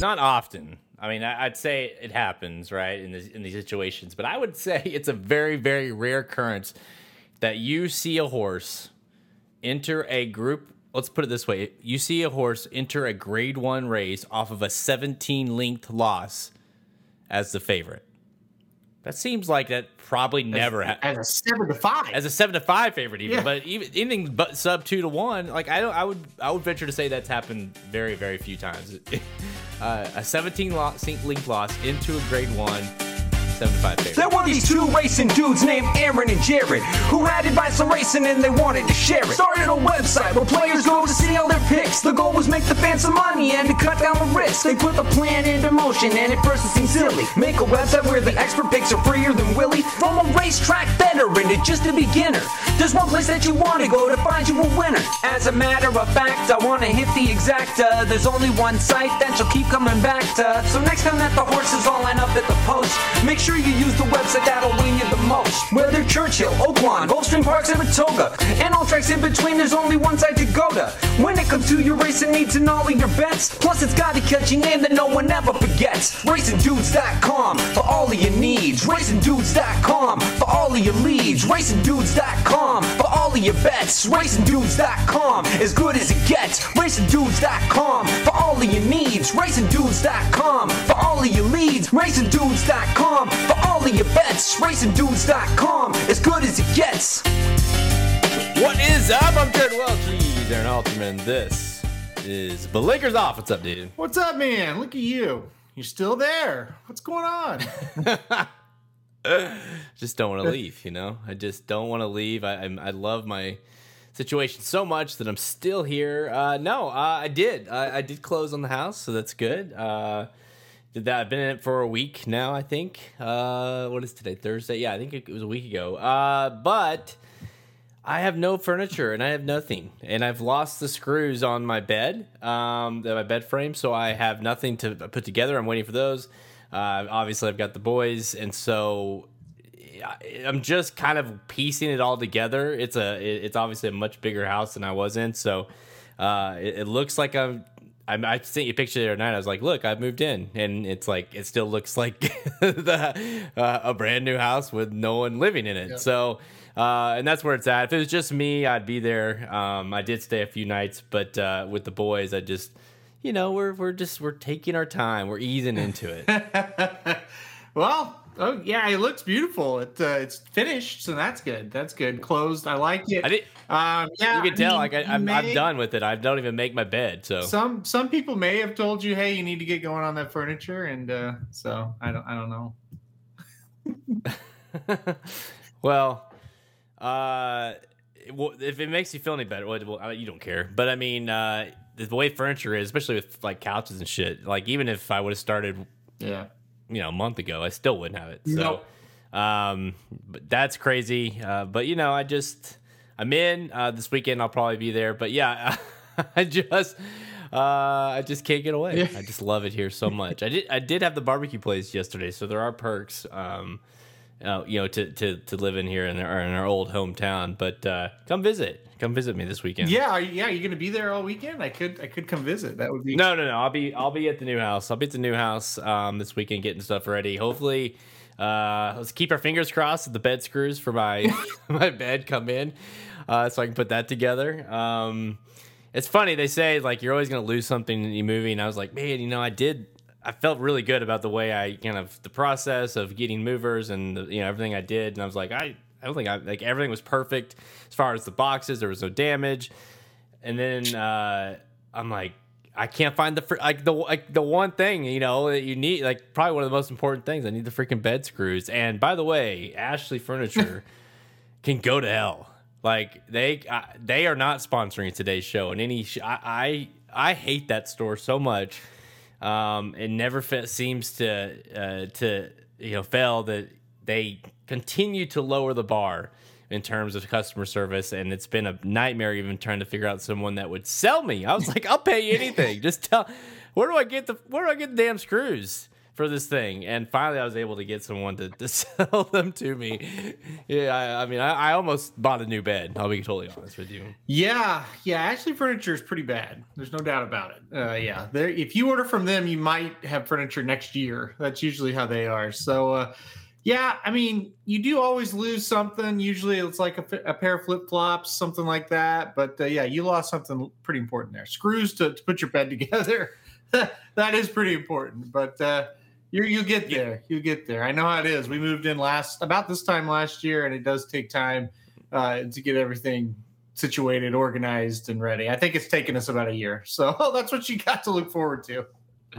Not often. I mean, I'd say it happens, right, in this, in these situations. But I would say it's a very, very rare occurrence that you see a horse enter a group. Let's put it this way: you see a horse enter a Grade One race off of a 17 length loss as the favorite. That seems like that probably never ha- as a seven to five. as a seven to five favorite, even. Yeah. But even anything but sub two to one, like I don't, I would, I would venture to say that's happened very, very few times. uh, a 17 lo- link loss into a grade one, seven to five favorite. There were these two racing dudes named Aaron and Jared who had advice on racing and they wanted to share it. Started a website where players go to see all their picks. The goal was make the fans some money and to cut down the risk. They put the plan into motion and at first it seemed silly. Make a website where the expert picks are freer than Willie. From a racetrack veteran to just a beginner. There's one place that you want to go to find you a winner. As a matter of fact, I want to hit the exacta. There's only one site that you'll keep coming back to. So next time that the horses all line up at the post, make sure you use the website that'll win you the most. Whether Churchill, Oaklawn, Gulfstream Park, Saratoga, and all tracks in between, there's only one site to go to. When it comes to your racing needs and all of your bets, plus it's got a catchy name that no one ever forgets. RacingDudes.com for all of your needs. RacingDudes.com for all of your leads. RacingDudes.com for all of your bets. RacingDudes.com as good as it gets. RacingDudes.com for all of your needs. RacingDudes.com for all of your leads. RacingDudes.com for all of your bets. RacingDudes.com as good as it gets. What is up? I'm Jared Welch. He's Aaron Alterman. This is Blinkers off. What's up, dude? What's up, man? Look at you. You're still there. What's going on? just don't want to leave. You know, I just don't want to leave. I I'm, I love my situation so much that I'm still here. Uh, no, uh, I did. I, I did close on the house, so that's good. Uh, did that? I've been in it for a week now. I think. Uh, what is today? Thursday? Yeah, I think it, was a week ago. Uh, but. I have no furniture and I have nothing, and I've lost the screws on my bed, um, my bed frame, so I have nothing to put together. I'm waiting for those. Uh, obviously, I've got the boys, and so I'm just kind of piecing it all together. It's a, it's obviously a much bigger house than I was in, so uh, it, it looks like I'm. I'm, I sent you a picture the other night. I was like, "Look, I've moved in," and it's like it still looks like the, uh, a brand new house with no one living in it. So, uh, and that's where it's at. If it was just me, I'd be there. Um, I did stay a few nights, but uh, with the boys, I just, you know, we're we're just we're taking our time. We're easing into it. well, oh yeah, it looks beautiful. It uh, it's finished, so that's good. That's good. Closed. I like it. I did. Um, yeah, You can tell, mean, like I, I'm, may- I'm done with it. I don't even make my bed. So Some some people may have told you, hey, you need to get going on that furniture, and uh, so I don't I don't know. well, uh, well, if it makes you feel any better, well, you don't care. But I mean, uh, the way furniture is, especially with like couches and shit. Like even if I would have started, Yeah. You know, a month ago, I still wouldn't have it. So, Nope. um, but that's crazy. Uh, but you know, I just I'm in uh, this weekend. I'll probably be there. But yeah, I just. Uh, I just can't get away. I just love it here so much. I did. I did have the barbecue place yesterday, so there are perks. Um, uh, you know, to, to, to live in here in our, in our old hometown. But uh, come visit, come visit me this weekend. Yeah, yeah, you're gonna be there all weekend. I could I could come visit. That would be No, no, no. I'll be I'll be at the new house. I'll be at the new house um, this weekend, getting stuff ready. Hopefully, uh, let's keep our fingers crossed that the bed screws for my my bed come in, uh, so I can put that together. Um, it's funny they say like you're always gonna lose something in your movie, and I was like, man, you know, I did. I felt really good about the way I kind of the process of getting movers and the, you know everything I did, and I was like, I I don't think I like everything was perfect as far as the boxes. There was no damage and then uh, I'm like, I can't find the fr- like the like the one thing you know that you need like probably one of the most important things. I need the freaking bed screws. And by the way, Ashley Furniture can go to hell. Like they uh, they are not sponsoring today's show. And any sh- I, I I hate that store so much. Um, it never seems to uh, to you know fail that they continue to lower the bar in terms of customer service, and it's been a nightmare even trying to figure out someone that would sell me. I was like, I'll pay you anything. Just tell where do I get the where do I get the damn screws? For this thing, and finally I was able to get someone to, to sell them to me. Yeah, I, I mean, I, I, almost bought a new bed. I'll be totally honest with you. Yeah, yeah. Ashley, furniture is pretty bad. There's no doubt about it. Uh, yeah. If you order from them, you might have furniture next year. That's usually how they are. So. Uh, yeah, I mean, you do always lose something. Usually, it's like a, a pair of flip flops, something like that. But uh, yeah, you lost something pretty important there. Screws to, to put your bed together. that is pretty important. But uh, you you get there. You get there. I know how it is. We moved in last about this time last year, and it does take time uh, to get everything situated, organized, and ready. I think it's taken us about a year. So that's what you got to look forward to.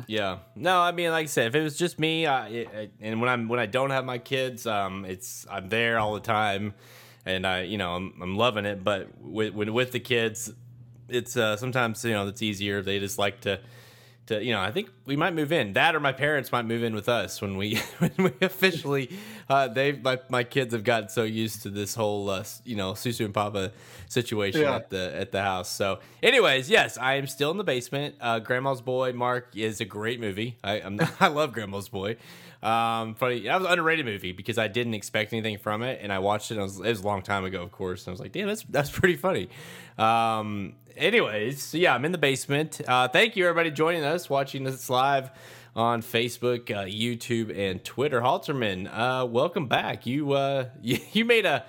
Yeah. No, I mean, like I said, if it was just me, uh, it, and when I'm when I don't have my kids, um, it's I'm there all the time, and I, you know, I'm, I'm loving it. But with with the kids, it's uh, sometimes you know it's easier. They just like to to you know i think we might move in that or my parents might move in with us when we when we officially uh they my, my kids have gotten so used to this whole uh, you know susu and papa situation yeah. at the at the house so anyways yes i am still in the basement uh grandma's boy mark is a great movie i I'm, i love grandma's boy um, funny, that was an underrated movie because I didn't expect anything from it, and I watched it. it, was, it was a long time ago, of course. And I was like, "Damn, that's that's pretty funny." Um, anyways, yeah, I'm in the basement. Uh, thank you everybody joining us, watching this live on Facebook, uh, YouTube, and Twitter. Alterman, uh, welcome back. You, uh, you you made a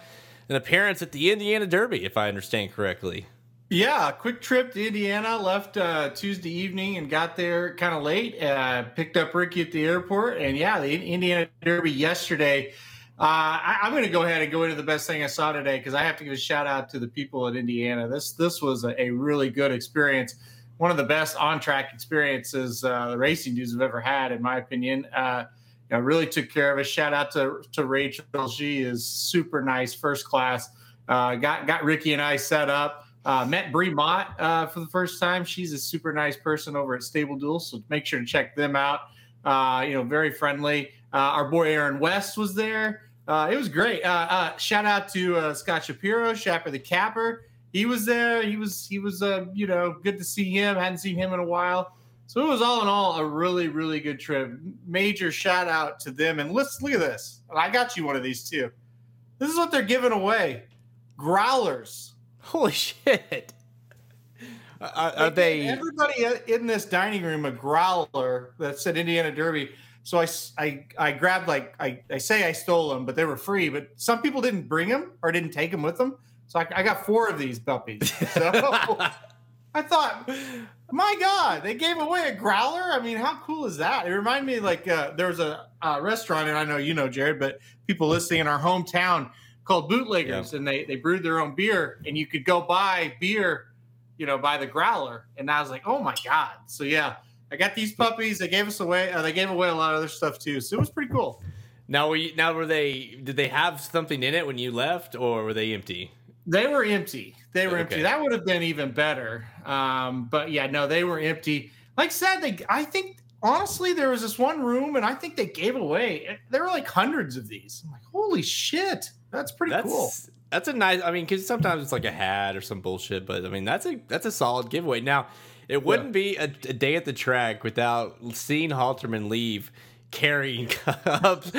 an appearance at the Indiana Derby, if I understand correctly. Yeah, quick trip to Indiana. Left uh, Tuesday evening and got there kind of late. Uh, picked up Ricky at the airport, and yeah, the Indiana Derby yesterday. Uh, I, am going to go ahead and go into the best thing I saw today because I have to give a shout out to the people at Indiana. This this was a, a really good experience, one of the best on track experiences uh, the racing dudes have ever had, in my opinion. Uh, you know, really took care of us. Shout out to to Rachel. She is super nice, first class. Uh, got got Ricky and I set up. Uh, met Brie Mott uh, for the first time. She's a super nice person over at Stable Duel, so make sure to check them out. Uh, you know, very friendly. Uh, our boy Aaron West was there. Uh, it was great. Uh, shout out to Scott Shapiro, Shapper the Capper. He was there. He was he was you know good to see him. Hadn't seen him in a while. So it was all in all a really really good trip. Major shout out to them. And let's look at this. I got you one of these too. This is what they're giving away. Growlers Holy shit! Are, are they? Everybody in this dining room a growler that said Indiana Derby. So I, I, I grabbed like I, I say I stole them, but they were free. But some people didn't bring them or didn't take them with them. So I, I got four of these puppies. So I thought, my God, they gave away a growler. I mean, how cool is that? It reminded me like uh, there was a, a restaurant, and I know you know Jared, but people listening in our hometown called bootleggers and they they brewed their own beer and you could go buy beer you know by the growler. And i was like oh my god. So yeah i got these puppies. They gave us away uh, they gave away a lot of other stuff too. So it was pretty cool. Now were you, now were they did they have something in it when you left or were they empty? They were empty. They were okay. empty that would have been even better. Um, but yeah no they were empty. Like I said they i think honestly there was this one room and i think they gave away there were like hundreds of these. I'm like holy shit. That's pretty that's, cool. That's a nice. I mean, because sometimes it's like a hat or some bullshit, but I mean, that's a that's a solid giveaway. Now, it wouldn't yeah. be a, a, day at the track without seeing Alterman leave carrying cups,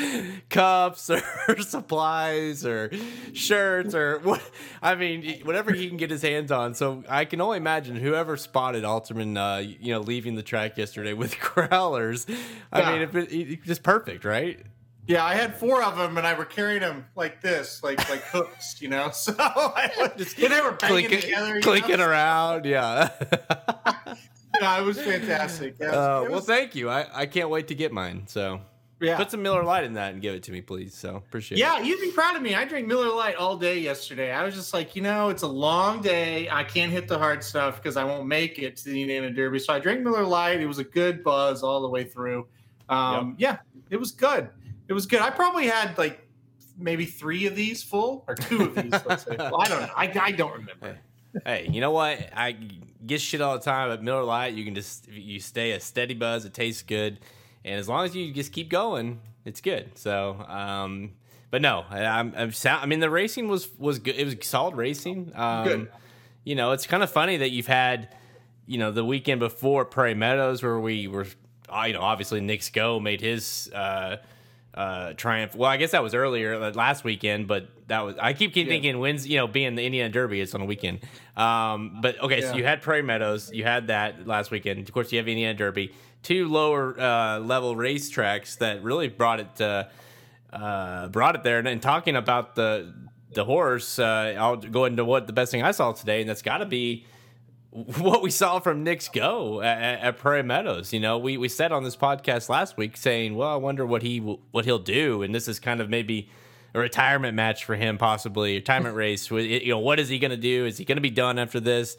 cups or supplies or shirts or what. I mean, whatever he can get his hands on. So I can only imagine whoever spotted Alterman, uh, you know, leaving the track yesterday with growlers. I yeah. mean, if it, it, just perfect, right? Yeah, I had four of them, and I were carrying them like this, like like hooks, you know. So I just they were banging clinking, together, clinking know? around. Yeah. yeah, it was fantastic. Yeah, uh, was, well, thank you. I, I can't wait to get mine. So yeah, put some Miller Lite in that and give it to me, please. So appreciate. Yeah, it. Yeah, you'd be proud of me. I drank Miller Lite all day yesterday. I was just like, you know, it's a long day. I can't hit the hard stuff because I won't make it to the Indiana Derby. So I drank Miller Lite. It was a good buzz all the way through. Um, yep. Yeah, it was good. It was good. I probably had like maybe three of these full or two of these. let's say. Well, I don't know. I, I don't remember. Hey, you know what? I get shit all the time at Miller Lite. You can just you stay a steady buzz. It tastes good, and as long as you just keep going, it's good. So, um, but no, I'm, I'm sound, I mean, the racing was was good. It was solid racing. Um, good. You know, it's kind of funny that you've had, you know, the weekend before Prairie Meadows where we were you know, obviously Knicks Go made his uh, uh, triumph. Well, I guess that was earlier uh, last weekend, but that was I keep keep Yeah. thinking wins. You know, being the Indiana Derby, it's on a weekend. Um, but okay, so you had Prairie Meadows, you had that last weekend. Of course, you have Indiana Derby, two lower uh, level racetracks that really brought it uh, uh, brought it there. And, and talking about the the horse, uh, I'll go into what the best thing I saw today, and that's got to be what we saw from Knicks Go at, at Prairie Meadows. You know, we we said on this podcast last week saying, well, I wonder what he what he'll do, and this is kind of maybe a retirement match for him, possibly a retirement race. You know, what is he going to do? Is he going to be done after this?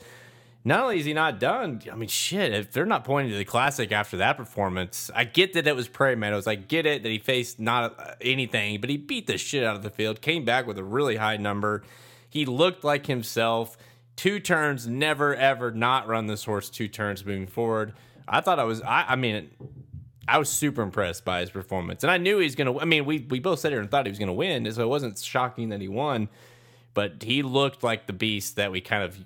Not only is he not done, I mean, shit, if they're not pointing to the classic after that performance, I get that it was Prairie Meadows. I get it that he faced not uh, anything, but he beat the shit out of the field, came back with a really high number. He looked like himself. Two turns, never ever not run this horse two turns moving forward. I thought I was, I, I mean, I was super impressed by his performance. And I knew he's to, I mean, we, we both sat here and thought he was to win, so it wasn't shocking that he won, but he looked like the beast that we kind of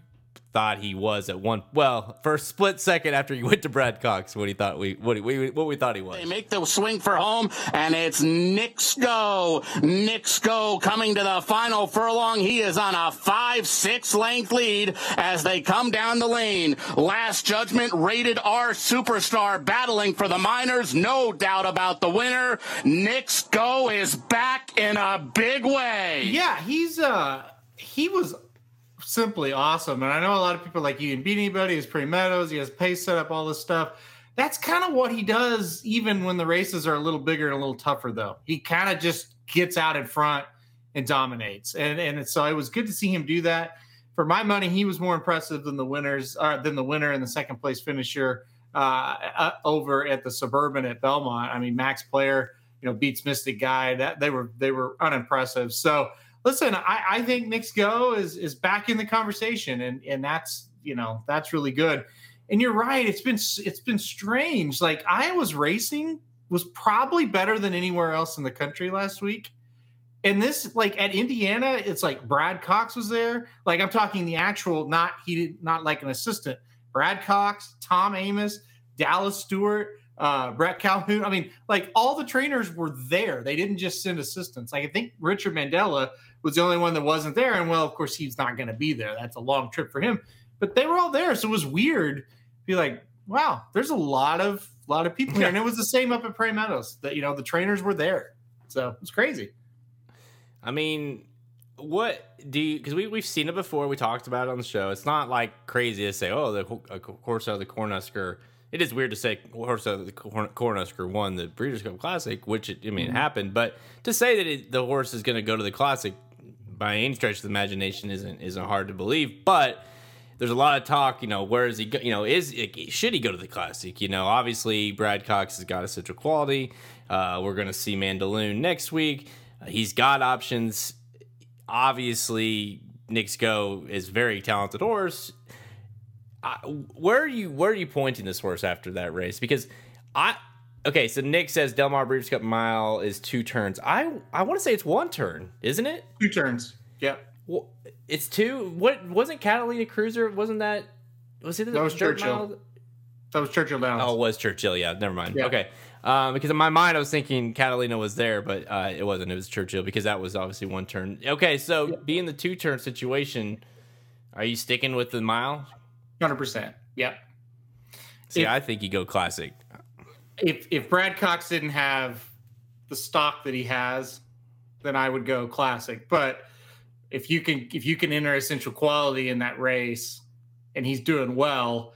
thought he was at one well for a split second after he went to Brad Cox what he thought we what we what we thought he was. They make the swing for home, and it's Knicks go. Knicks go coming to the final furlong. He is on a 5 6 length lead as they come down the lane. Last judgment, rated R superstar battling for the minors. No doubt about the winner. Knicks go is back in a big way. Yeah, he's uh he was simply awesome. And I know a lot of people like he didn't beat anybody, he's Prairie Meadows, he has pace set up, all this stuff. That's kind of what he does, even when the races are a little bigger and a little tougher, though. He kind of just gets out in front and dominates. And and so it was good to see him do that. For my money, he was more impressive than the winners, uh, than the winner and the second place finisher uh, uh, over at the suburban at Belmont. I mean, Max Player, you know, beats Mystic Guide. That they were they were unimpressive. So listen, I, I think Knicks Go is is back in the conversation, and and that's you know that's really good. And you're right, it's been it's been strange. Like Iowa's racing was probably better than anywhere else in the country last week. And this, like at Indiana, it's like Brad Cox was there. Like I'm talking the actual, not he did not like an assistant. Brad Cox, Tom Amoss, Dallas Stewart, uh, Bret Calhoun. I mean, like all the trainers were there. They didn't just send assistants. Like I think Richard Mandella was the only one that wasn't there. And well, of course, he's not going to be there. That's a long trip for him. But they were all there, so it was weird. to Be like, wow, there's a lot of lot of people here, and it was the same up at Prairie Meadows. That you know, the trainers were there, so it's crazy. I mean, what do you? Because we we've seen it before. We talked about it on the show. It's not like crazy to say, oh, the horse out of the Cornhusker. It is weird to say horse out of the Corn- Cornhusker won the Breeders' Cup Classic, which it, I mean it happened. But to say that it, the horse is going to go to the Classic by any stretch of the imagination isn't isn't hard to believe. But there's a lot of talk, you know, where is he? Go, you know, is should he go to the Classic? You know, obviously Brad Cox has got Essential Quality. Uh, we're going to see Mandaloun next week. Uh, he's got options. Obviously, Knicks Go is very talented horse. I, where are you? Where are you pointing this horse after that race? Because I okay. So Nick says Del Mar Breeders' Cup Mile is two turns. I I want to say it's one turn, isn't it? Two turns. Yep. Well, it's two. What wasn't Catalina Cruiser? Wasn't that? Was it the That was Churchill. mile? That was Churchill Downs. Oh, it was Churchill. Yeah, never mind. Yeah. Okay. Um, because in my mind, I was thinking Catalina was there, but uh, it wasn't. It was Churchill because that was obviously one turn. Okay, so being the two turn situation, are you sticking with the mile? Hundred percent. Yep. See, If- I think you go classic. If if Brad Cox didn't have the stock that he has, then I would go classic. But if you can if you can enter essential quality in that race, and he's doing well,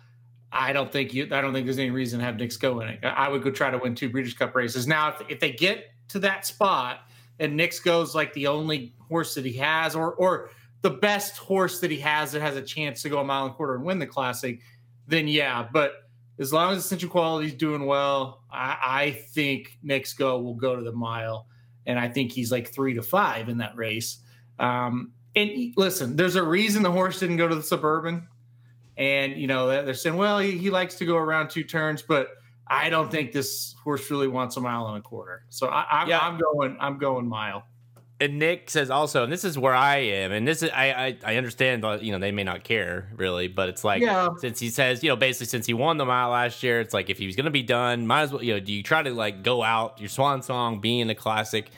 I don't think you. I don't think there's any reason to have Knicks go in it. I would go try to win two Breeders' Cup races. Now, if, if they get to that spot and Knicks goes like the only horse that he has, or or the best horse that he has that has a chance to go a mile and a quarter and win the Classic, then yeah. But as long as Essential Quality is doing well, I, I think Knicks go will go to the mile, and I think he's like three to five in that race. Um, and listen, there's a reason the horse didn't go to the Suburban. And you know they're saying, well, he, he likes to go around two turns, but I don't think this horse really wants a mile and a quarter. So I, I'm, Yeah. I'm going, I'm going mile. And Nick says also, and this is where I am, and this is I I, I understand that you know they may not care really, but it's like Yeah. since he says you know basically since he won the mile last year, it's like if he was gonna be done, might as well you know do you try to like go out your swan song being a classic,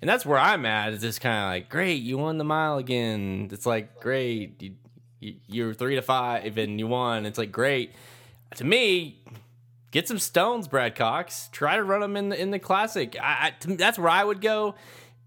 and that's where I'm at. Is just kind of like great, you won the mile again. It's like great, you, you you're three to five and you won. It's like great to me. Get some stones, Brad Cox. Try to run them in the in the classic. I, I, that's where I would go.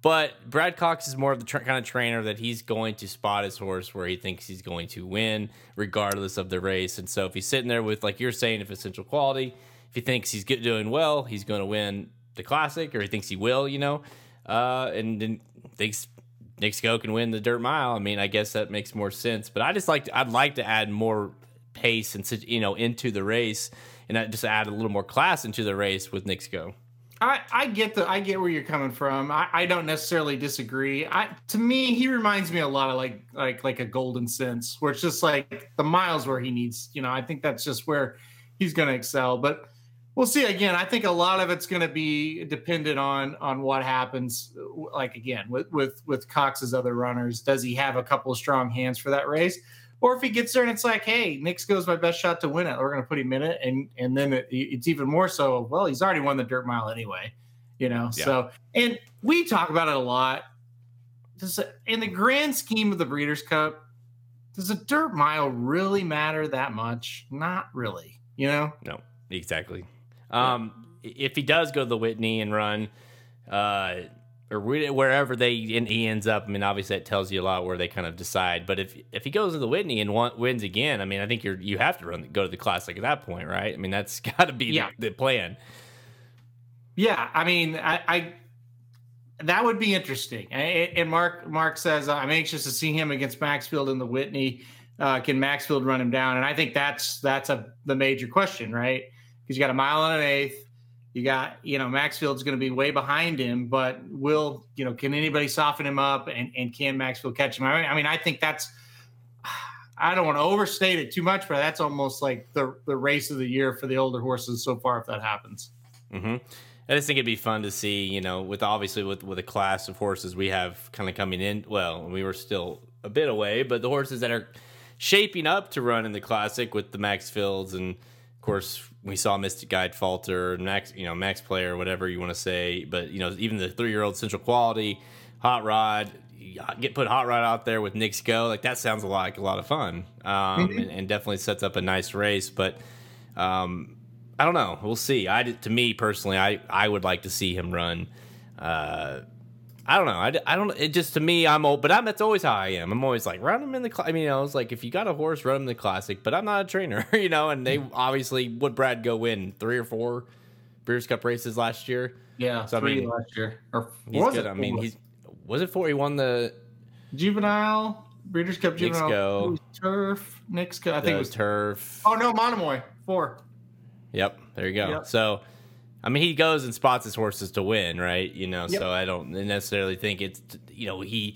But Brad Cox is more of the tra- kind of trainer that he's going to spot his horse where he thinks he's going to win, regardless of the race. And so if he's sitting there with, like you're saying, if essential quality, if he thinks he's doing well, he's going to win the classic, or he thinks he will, you know, uh, and then thinks Nick can win the dirt mile. I mean, I guess that makes more sense. But I just like to, I'd like to add more pace and you know into the race, and I just add a little more class into the race with Nick. I, I get the I get where you're coming from. I, I don't necessarily disagree. I to me he reminds me a lot of like like like a Goldencents where it's just like the miles where he needs, you know, I think that's just where he's gonna excel. But we'll see again. I think a lot of it's gonna be dependent on on what happens like again with with with Cox's other runners. Does he have a couple strong hands for that race? Or if he gets there and it's like, hey, Knicks Go's my best shot to win it, we're going to put him in it, and and then it, it's even more so. Well, he's already won the dirt mile anyway, you know. Yeah. So, and we talk about it a lot. Does it, in the grand scheme of the Breeders' Cup, does a dirt mile really matter that much? Not really, you know. No, exactly. Um, if he does go to the Whitney and run, uh, or wherever they and he ends up, I mean, obviously that tells you a lot where they kind of decide. But if if he goes to the Whitney and wa- wins again, I mean, I think you're you have to run go to the Classic at that point, right? I mean, that's got to be Yeah. the, the plan. Yeah, I mean, I, I that would be interesting. And Mark Mark says I'm anxious to see him against Maxfield in the Whitney. Uh, can Maxfield run him down? And I think that's that's a the major question, right? Because you got a mile and an eighth. You got you know Maxfield's going to be way behind him, but will you know can anybody soften him up and and can Maxfield catch him? I mean, I, think that's. I don't want to overstate it too much, but that's almost like the the race of the year for the older horses so far. If that happens. hmm I just think it'd be fun to see, you know, with obviously with with a class of horses we have kind of coming in. Well, we were still a bit away, but the horses that are shaping up to run in the classic with the Maxfields, and course we saw Mystic Guide falter, Max, you know, Max Player, whatever you want to say. But you know, even the three year old Essential Quality, Hot Rod, get put Hot Rod out there with Knicks Go, like that sounds a lot like a lot of fun, um, and, and definitely sets up a nice race. But um, I don't know. We'll see. I to me personally, I I would like to see him run. Uh, I don't know. I, I don't. It just to me, I'm old, but I'm that's always how I am. I'm always like run them in the. Cl-. I mean, know, it's like if you got a horse, run them in the classic. But I'm not a trainer, you know. And they mm-hmm. obviously would Brad go win three or four Breeders' Cup races last year. Yeah, So, I three mean, last year. Or He's was good. it I mean, he's was it four? He won the juvenile Breeders' Cup juvenile go. Turf. Knicks go. I think it was. turf. Oh no, Monomoy four. Yep, there you go. Yep. So, I mean, he goes and spots his horses to win, right? You know, Yep. so I don't necessarily think it's, you know, he,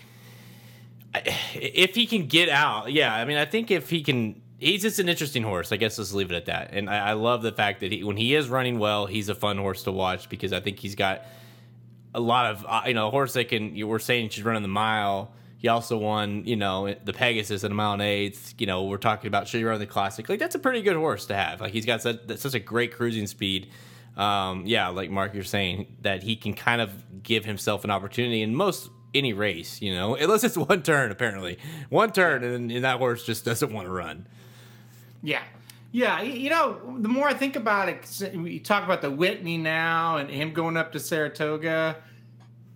if he can get out, yeah. I mean, I think if he can, he's just an interesting horse. I guess let's leave it at that. And I, I love the fact that he, when he is running well, he's a fun horse to watch because I think he's got a lot of, uh, you know, a horse that can. You were saying she's running the mile. He also won, you know, the Pegasus at a mile and eighth. You know, we're talking about should he run the classic? Like that's a pretty good horse to have. Like he's got such, such a great cruising speed. Um, yeah, like Mark, you're saying that he can kind of give himself an opportunity in most any race. You know, unless it's one turn. Apparently, one turn, and, and that horse just doesn't want to run. Yeah. Yeah, you know, the more I think about it, we talk about the Whitney now and him going up to Saratoga.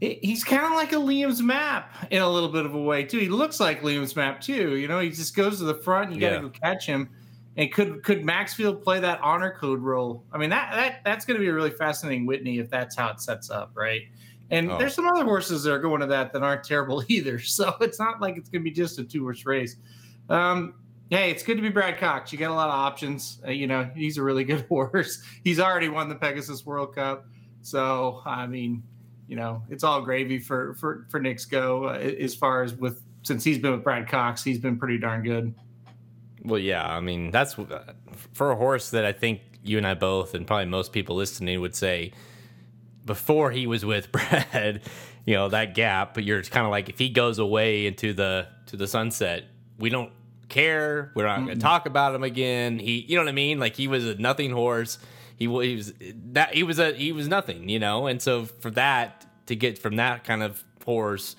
it- He's kind of like a Liam's map in a little bit of a way too. He looks like Liam's map too. You know, he just goes to the front. And You got to Yeah. go catch him. And could could Maxfield play that honor code role? I mean, that that that's going to be a really fascinating Whitney if that's how it sets up, right? And Oh. there's some other horses that are going to that that aren't terrible either. So it's not like it's going to be just a two horse race. Um, hey, it's good to be Brad Cox. You got a lot of options. Uh, you know, he's a really good horse. He's already won the Pegasus World Cup. So, I mean, you know, it's all gravy for for for Knicks Go uh, as far as with since he's been with Brad Cox, he's been pretty darn good. Well, yeah, I mean that's for a horse that I think you and I both, and probably most people listening, would say before he was with Brad, you know that gap. But you're kind of like if he goes away into the to the sunset, we don't care. We're not going to talk about him again. He, you know what I mean? Like he was a nothing horse. He, he was that he was a he was nothing, you know. And so for that to get from that kind of horse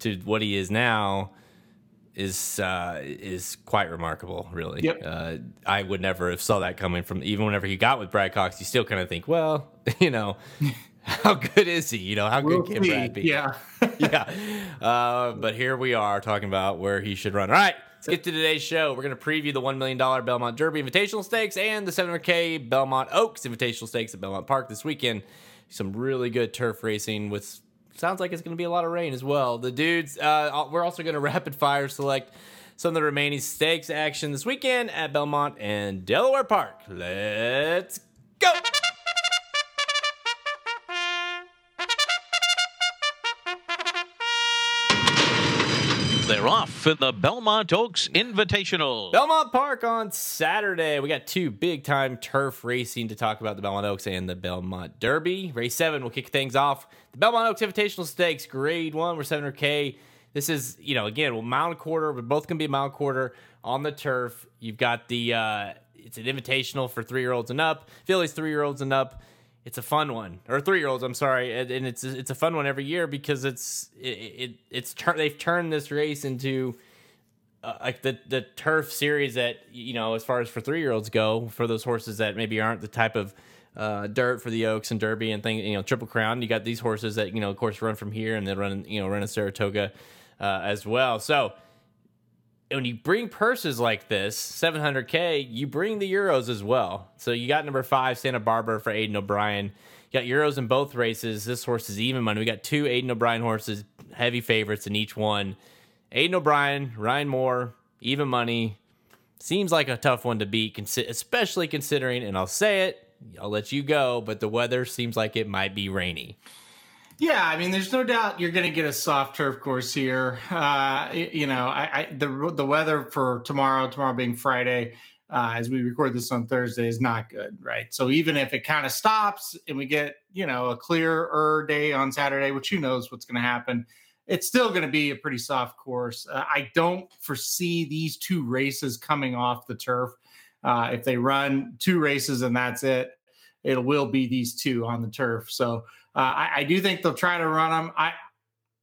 to what he is now is uh, is quite remarkable, really. Yep. Uh, I would never have saw that coming from even whenever he got with Brad Cox. You still kind of think, well, you know, how good is he? You know, how We'll good can see. Brad be? Yeah. yeah. Uh, but here we are talking about where he should run. All right, let's get to today's show. We're going to preview the $1 million Belmont Derby Invitational Stakes and the 700K Belmont Oaks Invitational Stakes at Belmont Park this weekend. Some really good turf racing with sounds like it's going to be a lot of rain as well. The dudes, uh, we're also going to rapid fire select some of the remaining stakes action this weekend at Belmont and Delaware Park. Let's go. They're off in the Belmont Oaks Invitational. Belmont Park on Saturday. We got two big time turf racing to talk about the Belmont Oaks and the Belmont Derby. Race seven will kick things off. The Belmont Oaks Invitational Stakes, grade one, we're 700K. This is, you know, again, well, mile and quarter. We're both going to be a mile and quarter on the turf. You've got the, uh, it's an invitational for three year olds and up, fillies three year olds and up. It's a fun one, or three year olds. I'm sorry, and, and it's it's a fun one every year because it's it, it it's tur- they've turned this race into uh, like the the turf series that you know as far as for three year olds go for those horses that maybe aren't the type of uh, dirt for the Oaks and Derby and thing you know Triple Crown. You got these horses that you know of course run from here and then run you know run in Saratoga uh, as well. So when you bring purses like this, 700k, you bring the euros as well. So you got number five Santa Barbara for Aidan O'Brien. You got euros in both races. This horse is even money. We got two Aidan O'Brien horses, heavy favorites in each one. Aidan O'Brien, Ryan Moore, even money. Seems like a tough one to beat, especially considering, and I'll say it, I'll let you go, but the weather seems like it might be rainy. Yeah, I mean, there's no doubt you're going to get a soft turf course here. Uh, you know, I, I the the weather for tomorrow, tomorrow being Friday, uh, as we record this on Thursday, is not good, right? So even if it kind of stops and we get you know a clearer day on Saturday, which who knows what's going to happen, it's still going to be a pretty soft course. Uh, I don't foresee these two races coming off the turf. Uh, if they run two races and that's it, it will be these two on the turf. So uh, I, I do think they'll try to run them. I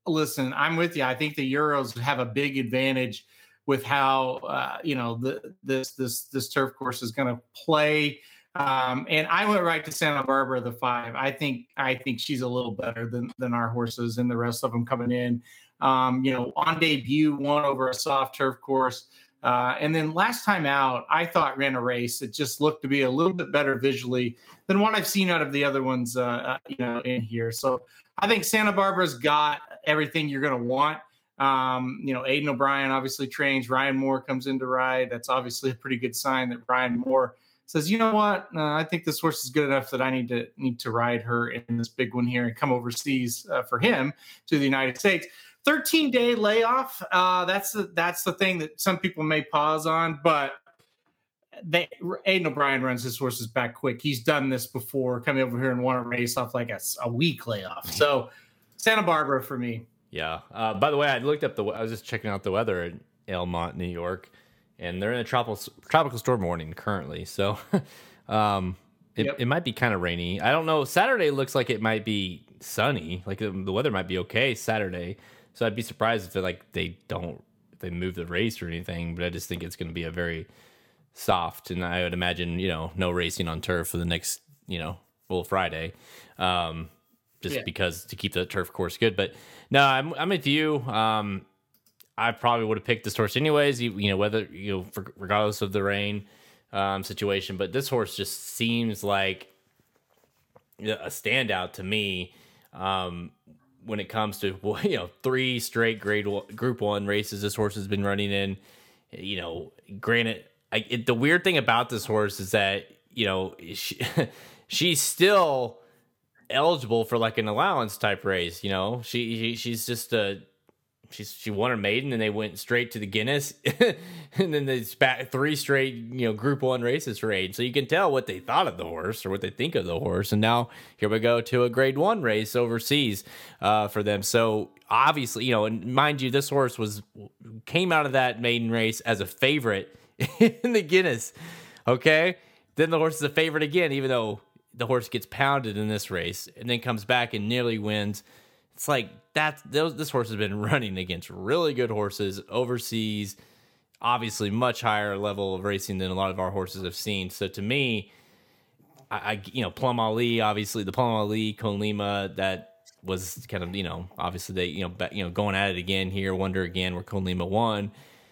listen. I'm with you. I think the Euros have a big advantage with how uh, you know the, this this this turf course is going to play. Um, and I went right to Santa Barbara, the five. I think I think she's a little better than than our horses and the rest of them coming in. Um, you know, on debut, won over a soft turf course. Uh, and then last time out, I thought ran a race. It just looked to be a little bit better visually than what I've seen out of the other ones, uh, uh, you know, in here. So I think Santa Barbara's got everything you're going to want. Um, you know, Aidan O'Brien obviously trains. Ryan Moore comes in to ride. That's obviously a pretty good sign that Ryan Moore says, you know what, uh, I think this horse is good enough that I need to need to ride her in this big one here and come overseas uh, for him to the United States. 13 day layoff. Uh, that's the that's the thing that some people may pause on, but they Aidan O'Brien runs his horses back quick. He's done this before, coming over here and won a race off like a, a week layoff. So Santa Barbara for me. Yeah. Uh, by the way, I looked up the. I was just checking out the weather in Elmont, New York, and they're in a tropical tropical storm warning currently. So, um, it, Yep. it might be kind of rainy. I don't know. Saturday looks like it might be sunny. Like the, the weather might be okay Saturday. So I'd be surprised if it, like they don't if they move the race or anything. But I just think it's going to be a very soft, and I would imagine you know no racing on turf for the next you know well Friday. Um, just Yeah. because to keep the turf course good. But no, I'm I'm with you. Um, I probably would have picked this horse anyways. You, you know whether you know for, regardless of the rain um, situation. But this horse just seems like a standout to me um, when it comes to you know three straight grade group one races this horse has been running in. You know, granted, I, it, the weird thing about this horse is that you know she, she's still eligible for like an allowance type race. You know, she, she she's just a she she won her maiden, and they went straight to the Guineas, and then they spat three straight you know Group One races for Aidan. So you can tell what they thought of the horse or what they think of the horse. And now here we go to a Grade One race overseas uh, for them. So obviously, you know, and mind you, this horse was came out of that maiden race as a favorite in the Guineas. Okay, then the horse is a favorite again, even though the horse gets pounded in this race, and then comes back and nearly wins. It's like that. This horse has been running against really good horses overseas. Obviously, much higher level of racing than a lot of our horses have seen. So to me, I, I you know Plum Ali, obviously the Plum Ali Con Lima that was kind of you know obviously they you know you know going at it again here. Wonder again where Con Lima won.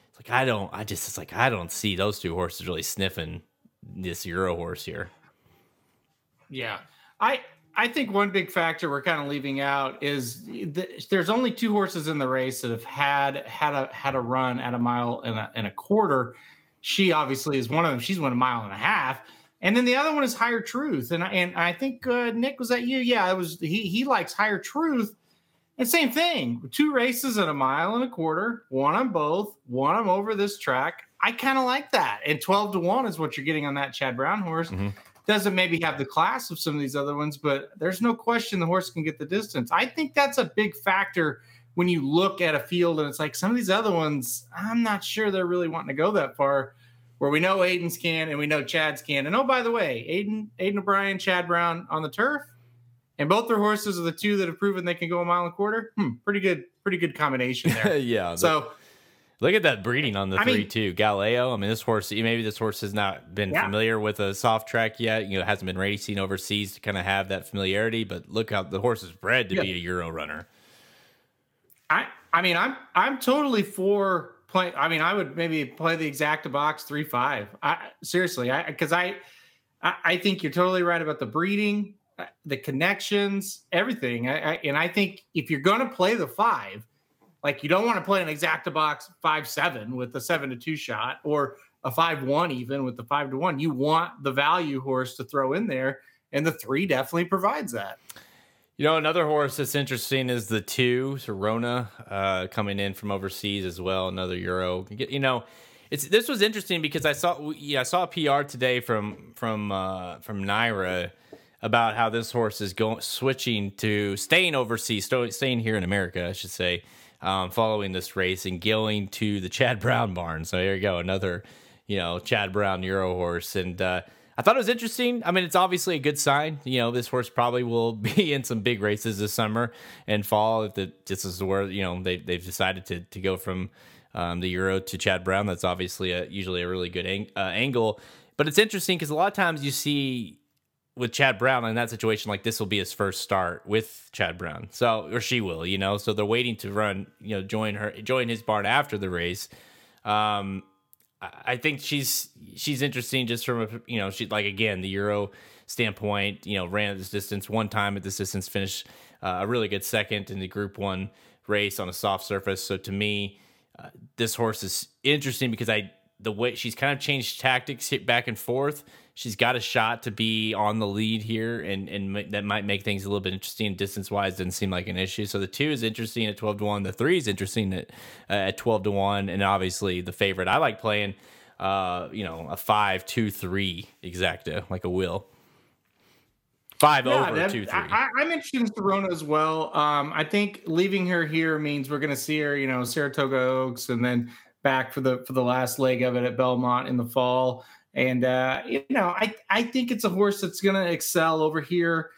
It's like I don't. I just it's like I don't see those two horses really sniffing this Euro horse here. Yeah, I I think one big factor we're kind of leaving out is the, there's only two horses in the race that have had had a had a run at a mile and a, and a quarter. She obviously is one of them. She's won a mile and a half, and then the other one is Higher Truth. And I, and I think uh, Nick was that you. Yeah, it was. He he likes Higher Truth. And same thing, two races at a mile and a quarter, one on both, one them over this track. I kind of like that. And 12 to 1 is what you're getting on that Chad Brown horse. Mm-hmm doesn't maybe have the class of some of these other ones, but there's no question the horse can get the distance. I think that's a big factor when you look at a field and it's like some of these other ones, I'm not sure they're really wanting to go that far. Where we know Aidan's can and we know Chad's can. And oh, by the way, Aidan, Aidan O'Brien, Chad Brown on the turf, and both their horses are the two that have proven they can go a mile and a quarter. Hmm, pretty good, pretty good combination there. yeah. So Look at that breeding on the I three mean, too. Galileo. I mean, this horse. Maybe this horse has not been yeah. familiar with a soft track yet. You know, hasn't been racing overseas to kind of have that familiarity. But look how the horse is bred to yeah. be a Euro runner. I I mean, I'm I'm totally for play. I mean, I would maybe play the exacta box three five. I seriously, I because I, I, I think you're totally right about the breeding, uh, the connections, everything. I, I and I think if you're going to play the five like you don't want to play an exacta box five seven with a seven to two shot or a five one even with the five to one. You want the value horse to throw in there, and the three definitely provides that. You know, another horse that's interesting is the two, Serona, uh, coming in from overseas as well. Another Euro. You know, it's this was interesting because I saw yeah I saw a PR today from from uh, from NYRA about how this horse is going switching to staying overseas, staying here in America, I should say um, following this race and going to the Chad Brown barn. So here you go, another, you know, Chad Brown Euro horse. And uh, I thought it was interesting. I mean, it's obviously a good sign. You know, this horse probably will be in some big races this summer and fall. If the, this is where, you know, they, they've decided to, to go from um, the Euro to Chad Brown. That's obviously a, usually a really good ang- uh, angle. But it's interesting because a lot of times you see with Chad Brown in that situation, like this will be his first start with Chad Brown. So or she will, you know. So they're waiting to run, you know, join her join his barn after the race. Um I think she's she's interesting just from a you know, she like again, the Euro standpoint, you know, ran this distance one time at this distance, finished uh, a really good second in the group one race on a soft surface. So to me, uh, this horse is interesting because I the way she's kind of changed tactics hit back and forth she's got a shot to be on the lead here, and and that might make things a little bit interesting. Distance wise, didn't seem like an issue. So the two is interesting at twelve to one. The three is interesting at uh, at twelve to one, and obviously the favorite. I like playing, uh, you know, a five two three exacta like a will. Five yeah, over that, two three. I, am interested in Serona as well. Um, I think leaving her here means we're going to see her, you know, Saratoga Oaks, and then back for the for the last leg of it at Belmont in the fall. And uh, you know, I I think it's a horse that's going to excel over here.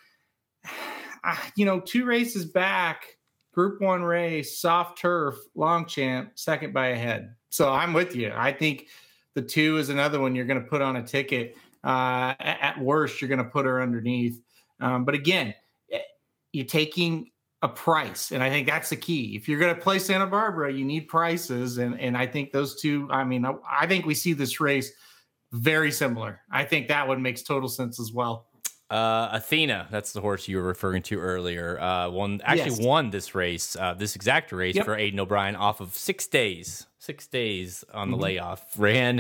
Uh, you know, two races back, Group One race, soft turf, Longchamp, second by a head. So I'm with you. I think the two is another one you're going to put on a ticket. Uh, at worst, you're going to put her underneath. Um, but again, eh, you're taking a price, and I think that's the key. If you're going to play Santa Barbara, you need prices, and and I think those two. I mean, I, I think we see this race very similar. I think that one makes total sense as well. Uh, Athena, that's the horse you were referring to earlier. Uh, won actually yes. won this race, uh, this exact race yep. for Aidan O'Brien off of six days, six days on the mm-hmm. layoff. Ran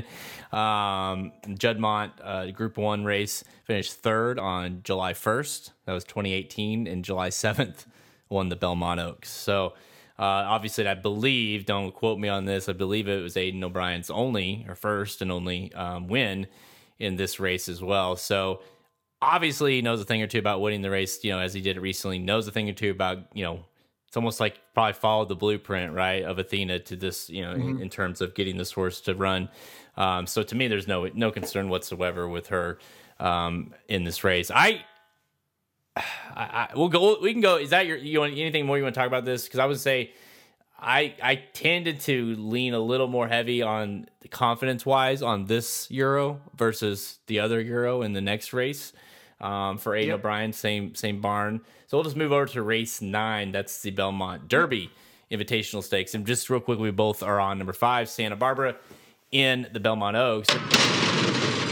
um, Juddmonte uh, Group One race, finished third on July first. That was 2018, and July 7th won the Belmont Oaks. So Uh, obviously, I believe, don't quote me on this, I believe it was Aidan O'Brien's only or first and only um, win in this race as well. So obviously, he knows a thing or two about winning the race, you know, as he did it recently, knows a thing or two about, you know, it's almost like probably followed the blueprint, right, of Athena to this, you know, in, in terms of getting this horse to run. Um, so to me, there's no no concern whatsoever with her um, in this race. I I, I, we'll go. We can go. Is that your? You want anything more you want to talk about this? Because I would say, I I tended to lean a little more heavy on confidence wise on this Euro versus the other Euro in the next race. Um, for Aidan Yep. O'Brien, same same barn. So we'll just move over to race nine. That's the Belmont Derby Invitational Stakes. And just real quick, we both are on number five, Santa Barbara, in the Belmont Oaks.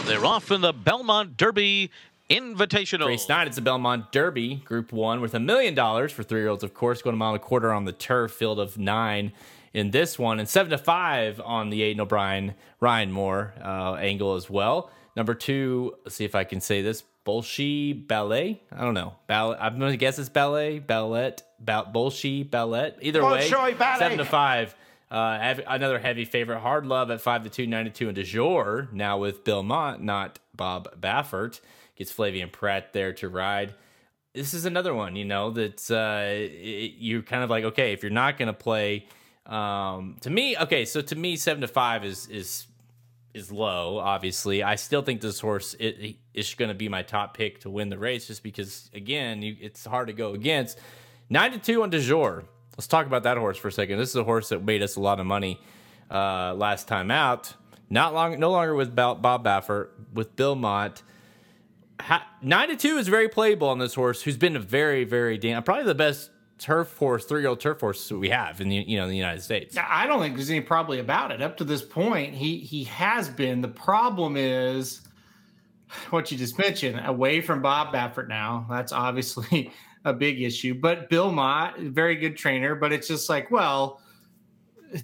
They're off in the Belmont Derby Invitational. Race nine, it's the Belmont Derby, Group One, with a million dollars for three-year-olds, of course, going a mile and a quarter on the turf, field of nine in this one, and seven to five on the Aidan O'Brien Ryan Moore uh, angle as well. Number two, let's see if I can say this, Bolshi Ballet. I don't know. Ballet. I'm going to guess it's ballet, ballet, ba- Bolshi Ballet. Either way, Bolshoi Ballet. seven to five. Uh, heavy- another heavy favorite, Hard Love at five to two, nine to two, and Du Jour now with Bill Mott, not Bob Baffert, gets Flavien Prat there to ride. This is another one, you know, that uh, it, you're kind of like, okay, if you're not going to play, um, to me, okay, so to me, seven to five is is is low. Obviously, I still think this horse it, is going to be my top pick to win the race, just because again, you, it's hard to go against. Nine to two on Du Jour. Let's talk about that horse for a second. This is a horse that made us a lot of money uh, last time out. Not long, no longer with Bob Baffert, with Bill Mott. Nine to two is very playable on this horse, who's been a very, very damn probably the best turf horse, three year old turf horse we have in the you know in the United States. I don't think there's any probably about it. Up to this point, he he has been. The problem is what you just mentioned, away from Bob Baffert now. That's obviously a big issue. But Bill Mott, very good trainer, but it's just like, well,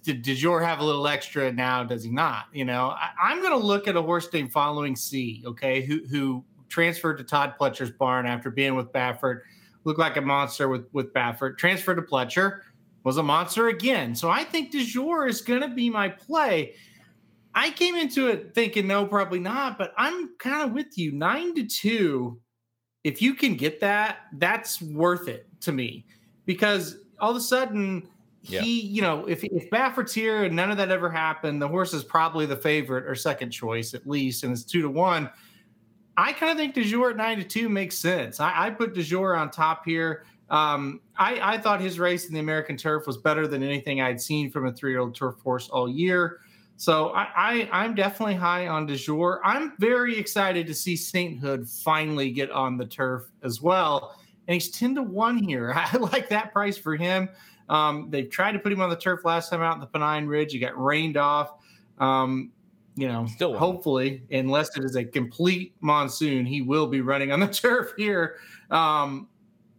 did, did Jor have a little extra now? Does he not? You know, I, I'm going to look at a horse named Following Sea, okay, who who transferred to Todd Pletcher's barn after being with Baffert, looked like a monster with with Baffert, transferred to Pletcher, was a monster again. So I think Du Jour is going to be my play. I came into it thinking no, probably not, but I'm kind of with you. Nine to two, if you can get that, that's worth it to me because all of a sudden Yeah. he, you know, if if Baffert's here and none of that ever happened, the horse is probably the favorite or second choice at least, and it's two to one. I kind of think Du Jour at nine to two makes sense. I, I put Du Jour on top here. Um, I, I thought his race in the American turf was better than anything I'd seen from a three-year-old turf horse all year. So I, I, I'm definitely high on Du Jour. I'm very excited to see Sainthood finally get on the turf as well. And he's 10 to 1 here. I like that price for him. Um, they tried to put him on the turf last time out in the Pennine Ridge. He got rained off. Um, you know, Still hopefully, unless it is a complete monsoon, he will be running on the turf here. Um,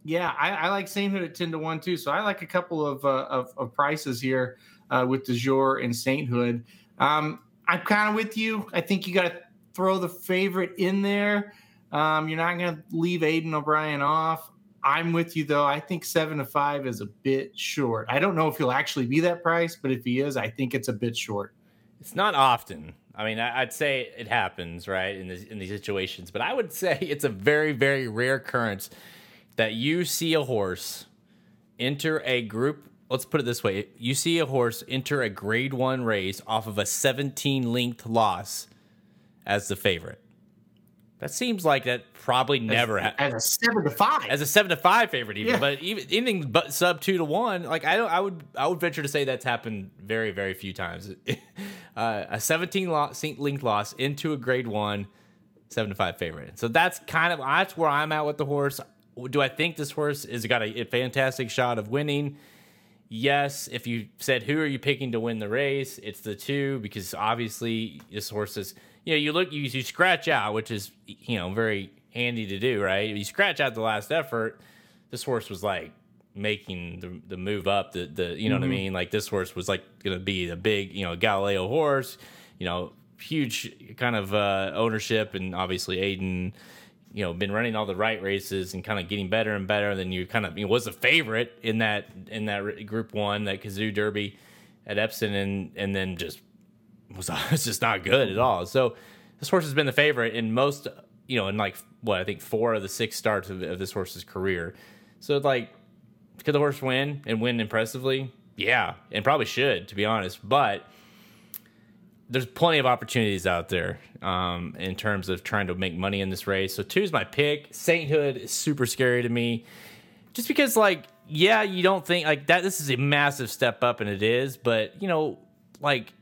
yeah, I, I like Sainthood at 10 to 1 too. So I like a couple of, uh, of, of prices here uh, with Du Jour and Sainthood. Um, I'm kind of with you. I think you got to throw the favorite in there. Um, you're not going to leave Aidan O'Brien off. I'm with you though. I think seven to five is a bit short. I don't know if he'll actually be that price, but if he is, I think it's a bit short. It's not often. I mean, I- I'd say it happens, right, in these in these situations. But I would say it's a very, very rare occurrence that you see a horse enter a group. Let's put it this way: you see a horse enter a Grade One race off of a 17 length loss as the favorite. That seems like that probably never ha- as a seven to five. as a seven to five favorite, even. Yeah. But even anything but sub two to one, like I don't, I would, I would venture to say that's happened very, very few times. uh, a seventeen loss, link loss into a grade one, seven to five favorite. So that's kind of that's where I'm at with the horse. Do I think this horse has got a, a fantastic shot of winning? Yes. If you said who are you picking to win the race, it's the two because obviously this horse is. You know, you look, you, you scratch out, which is you know very handy to do, right? You scratch out the last effort. This horse was like making the, the move up. The the you know what I mean? Like this horse was like gonna be the big you know Galileo horse. You know, huge kind of uh, ownership, and obviously Aidan you know been running all the right races and kind of getting better and better. Then you kind of you know, was a favorite in that in that Group One that Cazoo Derby at Epsom, and and then just was it's just not good at all. So this horse has been the favorite in most you know in like what I think four of the six starts of, of this horse's career. So like, could the horse win and win impressively? Yeah, and probably should to be honest, but there's plenty of opportunities out there um, in terms of trying to make money in this race. So two is my pick. Sainthood is super scary to me, just because like yeah, you don't think like that. This is a massive step up, and it is. But you know, like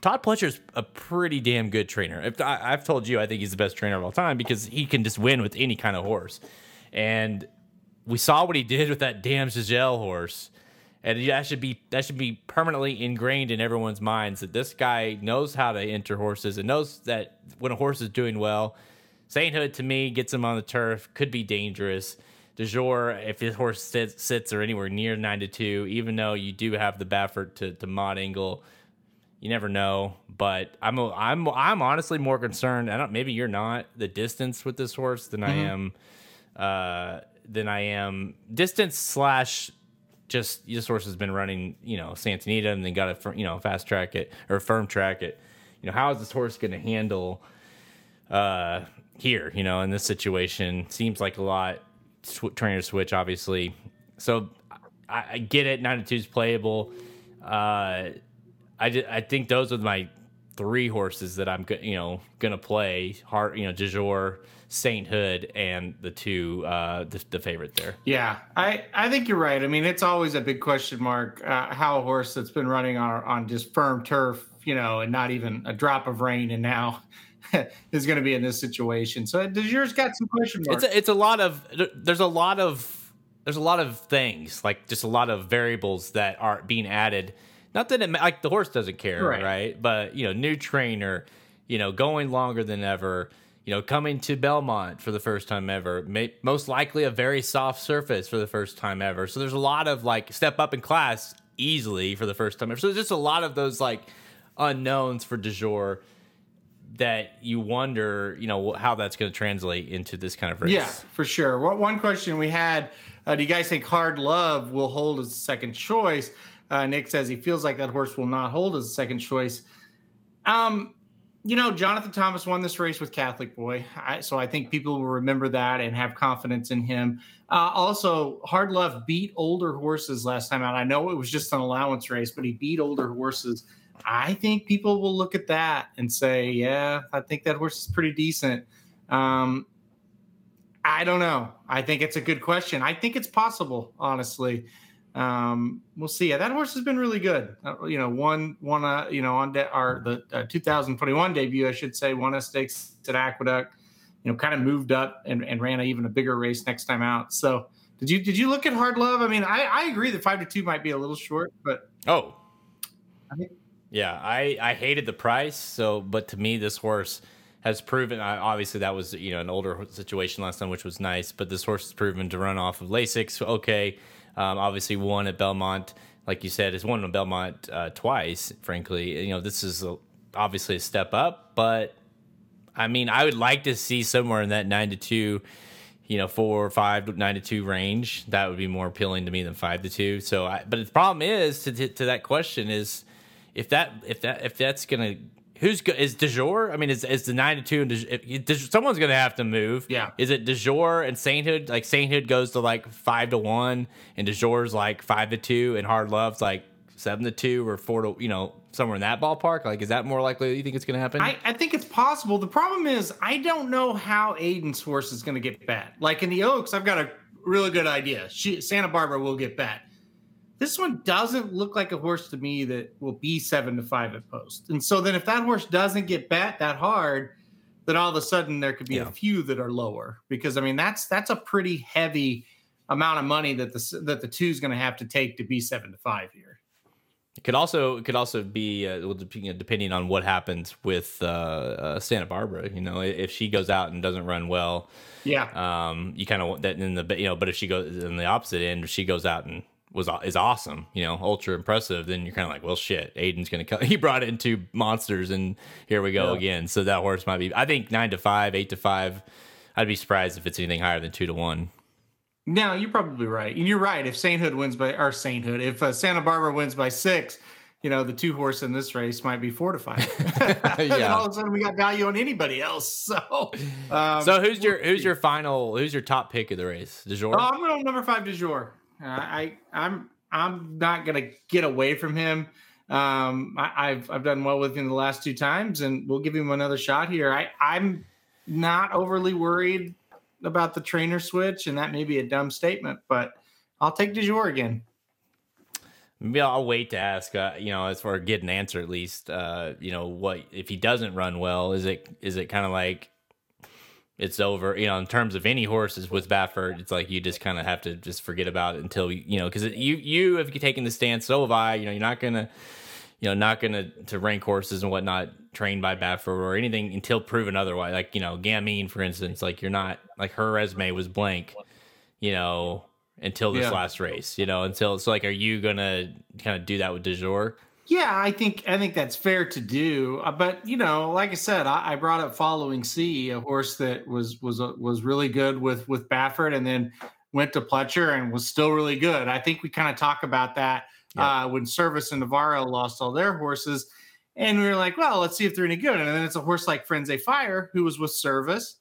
Todd Pletcher's a pretty damn good trainer. If I, I've told you, I think he's the best trainer of all time because he can just win with any kind of horse. And we saw what he did with that damn Giselle horse and that should be that should be permanently ingrained in everyone's minds that this guy knows how to enter horses and knows that when a horse is doing well, Sainthood to me gets him on the turf could be dangerous. Du Jour, if his horse sits, sits or anywhere near nine to two, even though you do have the Baffert to, to Mott angle, you never know. But I'm a, I'm I'm honestly more concerned. I don't maybe you're not the distance with this horse than mm-hmm. I am uh, than I am distance slash just this horse has been running, you know, Santa Anita and then got a you know fast track it or firm track it. You know, how is this horse going to handle uh, here? You know, in this situation, seems like a lot. Sw- trainer switch, obviously. So I, I get it. Ninety two is playable. Uh, I I think those are my three horses that I'm you know gonna play. Heart, you know, De Jour Sainthood and the two uh, the, the, favorite there. Yeah, I I think you're right. I mean, it's always a big question mark uh, how a horse that's been running on on just firm turf, you know, and not even a drop of rain, and now is going to be in this situation. So does yours got some question marks? It's a, it's a lot of there's a lot of there's a lot of things like just a lot of variables that are being added. Not that it like the horse doesn't care, right? right? But you know, new trainer, you know, going longer than ever you know, coming to Belmont for the first time ever, may, most likely a very soft surface for the first time ever. So there's a lot of like step up in class easily for the first time ever. So there's just a lot of those like unknowns for Jour that you wonder, you know, how that's going to translate into this kind of race. Yeah, for sure. one question we had: uh, Do you guys think Hard Love will hold as a second choice? Uh, Nick says he feels like that horse will not hold as a second choice. Um, you know, Jonathan Thomas won this race with Catholic Boy, I, so I think people will remember that and have confidence in him. Uh, also, Hard Love beat older horses last time out. I know it was just an allowance race, but he beat older horses. I think people will look at that and say, "Yeah, I think that horse is pretty decent." Um, I don't know. I think it's a good question. I think it's possible, honestly. Um, we'll see. Yeah, that horse has been really good. Uh, you know, one one uh, you know on de- our the uh, 2021 debut, I should say, won a stakes at Aqueduct. You know, kind of moved up and, and ran a, even a bigger race next time out. So, did you did you look at Hard Love? I mean, I, I agree that five to two might be a little short, but oh, I think, yeah, I I hated the price. So, but to me, this horse has proven. Obviously, that was you know an older situation last time, which was nice. But this horse has proven to run off of Lasix. Okay um, obviously, won at Belmont, like you said, has won at Belmont uh, twice. Frankly, you know this is a, obviously a step up, but I mean, I would like to see somewhere in that nine to two, you know, four or five nine to two range. That would be more appealing to me than five to two. So, I, but the problem is to, to, to that question is if that if that if that's gonna who's is Du Jour? I mean, is is the nine to two and someone's gonna have to move? Yeah. Is it Du Jour and Sainthood? Like Sainthood goes to like five to one, and Du Jour's like five to two, and Hard Love's like seven to two or four to you know somewhere in that ballpark. Like, is that more likely? You think it's gonna happen? I, I think it's possible. The problem is I don't know how Aidan's horse is gonna get bad. Like in the Oaks, I've got a really good idea. She Santa Barbara will get bad. This one doesn't look like a horse to me that will be seven to five at post. And so then if that horse doesn't get bat that hard, then all of a sudden there could be yeah. a few that are lower because I mean that's that's a pretty heavy amount of money that the that the two is going to have to take to be seven to five here. It could also it could also be uh, depending on what happens with uh, uh, Santa Barbara. You know, if she goes out and doesn't run well, yeah, um, you kind of want that in the you know. But if she goes in the opposite end, if she goes out and was is awesome, you know, ultra impressive, then you're kind of like, well, shit, Aidan's gonna come. He brought in two monsters, and here we go Yeah. again. So that horse might be. I think nine to five, eight to five. I'd be surprised if it's anything higher than two to one. No, you're probably right. And you're right. If Sainthood wins by, or Sainthood, if uh, Santa Barbara wins by six, you know, the two horse in this race might be four to five. Yeah. all of a sudden we got value on anybody else. So, um, So who's your who's your final who's your top pick of the race? Du Jour? Oh, I'm going number five, Du jour. Uh, I, I'm, I'm not to get away from him. Um, I, I've, I've done well with him the last two times, and we'll give him another shot here. I, I'm not overly worried about the trainer switch, and that may be a dumb statement, but I'll take Du jour again. Maybe I'll wait to ask. Uh, you know, as far as get an answer at least. Uh, you know, what if he doesn't run well? Is it is it kind of like it's over? You know, in terms of any horses with Baffert, it's like you just kind of have to just forget about it until you know because you you have taken the stance. So have I. You know, you're not gonna you know not gonna to rank horses and whatnot trained by Baffert or anything until proven otherwise. Like you know, Gamine for instance, like you're not like her resume was blank. You know. Until this Yeah. last race, you know, until it's like, are you gonna kind of do that with Du Jour? Yeah, I think I think that's fair to do. Uh, but you know, like I said, I, I brought up Following Sea, a horse that was was uh, was really good with with Baffert, and then went to Pletcher and was still really good. I think we kind of talk about that Yeah. uh, when Servis and Navarro lost all their horses, and we were like, well, let's see if they're any good. And then it's a horse like Firenze Fire who was with Servis.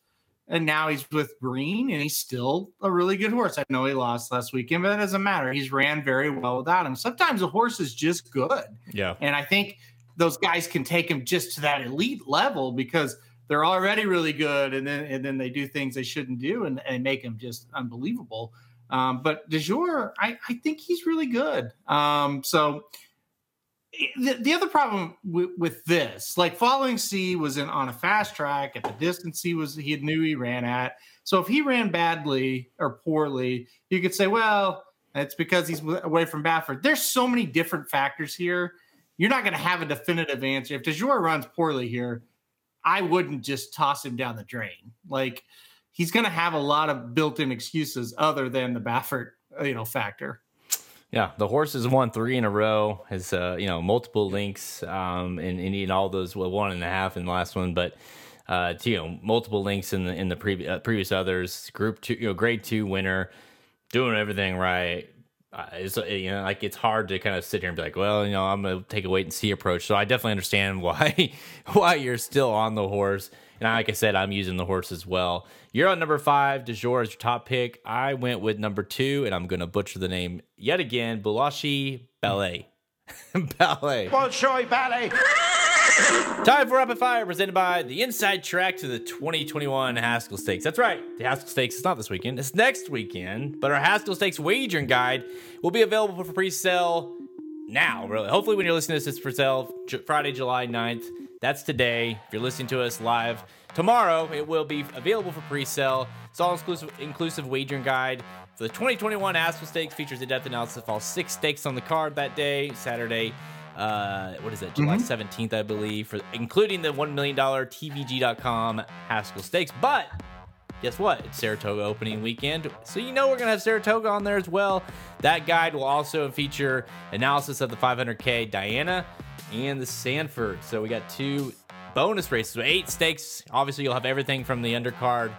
And now he's with Breen, and he's still a really good horse. I know he lost last weekend, but that doesn't matter. He's ran very well without him. Sometimes a horse is just good. Yeah. And I think those guys can take him just to that elite level because they're already really good, and then and then they do things they shouldn't do, and, and make him just unbelievable. Um, but Du Jour, I, I think he's really good. Um, so the, the other problem with, with this, like Following Sea was in on a fast track at the distance he was he knew he ran at. So if he ran badly or poorly, you could say, well, it's because he's w- away from Baffert. There's so many different factors here. You're not going to have a definitive answer. If Du Jour runs poorly here, I wouldn't just toss him down the drain. Like he's going to have a lot of built-in excuses other than the Baffert, you know, factor. Yeah, the horse has won three in a row. Has uh, you know multiple links, um, and, and in all those well, one and a half in the last one, but uh, to, you know multiple links in the in the previous uh, previous others. Group two, you know, grade two winner, doing everything right. Uh, it's uh, you know like it's hard to kind of sit here and be like, well, you know, I'm gonna take a wait and see approach. So I definitely understand why why you're still on the horse. And like I said, I'm using the horse as well. You're on number five. Du Jour is your top pick. I went with number two, and I'm going to butcher the name yet again. Bulashi Ballet. Ballet. Bolshoi Ballet. Time for Rapid Fire, presented by the Inside Track to the 2021 Haskell Stakes. That's right, the Haskell Stakes is not this weekend, it's next weekend. But our Haskell Stakes wagering guide will be available for pre sale now, really. Hopefully, when you're listening to this, it's for sale Friday, July 9th. That's today. If you're listening to us live tomorrow, it will be available for pre sale. It's all inclusive, inclusive wagering guide. For the 2021 Haskell Stakes features a depth analysis of all six stakes on the card that day, Saturday. Uh, what is it? July 17th, I believe, for including the $1 million TVG.com Haskell Stakes. But guess what? It's Saratoga opening weekend. So you know we're going to have Saratoga on there as well. That guide will also feature analysis of the 500K Diana and the Sanford. So we got two bonus races. Eight stakes. Obviously, you'll have everything from the undercard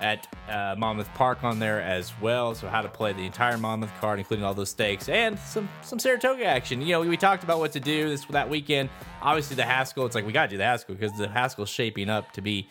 at uh, Monmouth Park on there as well. So how to play the entire Monmouth card, including all those stakes and some some Saratoga action. You know, we talked about what to do this that weekend. Obviously, the Haskell. It's like we got to do the Haskell because the Haskell's shaping up to be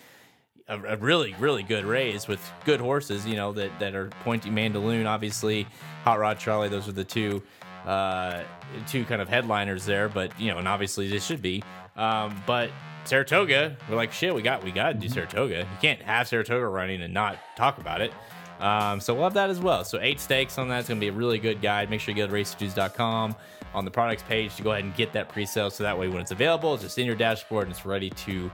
a, a really really good race with good horses. You know that that are pointing Mandaloun, obviously, Hot Rod Charlie. Those are the two uh, two kind of headliners there. But you know, and obviously they should be. Um, but Saratoga, we're like shit. We got we got to do Saratoga. You can't have Saratoga running and not talk about it. Um, so we'll have that as well. So eight stakes on that. It's gonna be a really good guide. Make sure you go to racejuice.com on the products page to go ahead and get that pre-sale. So that way, when it's available, it's just in your dashboard and it's ready to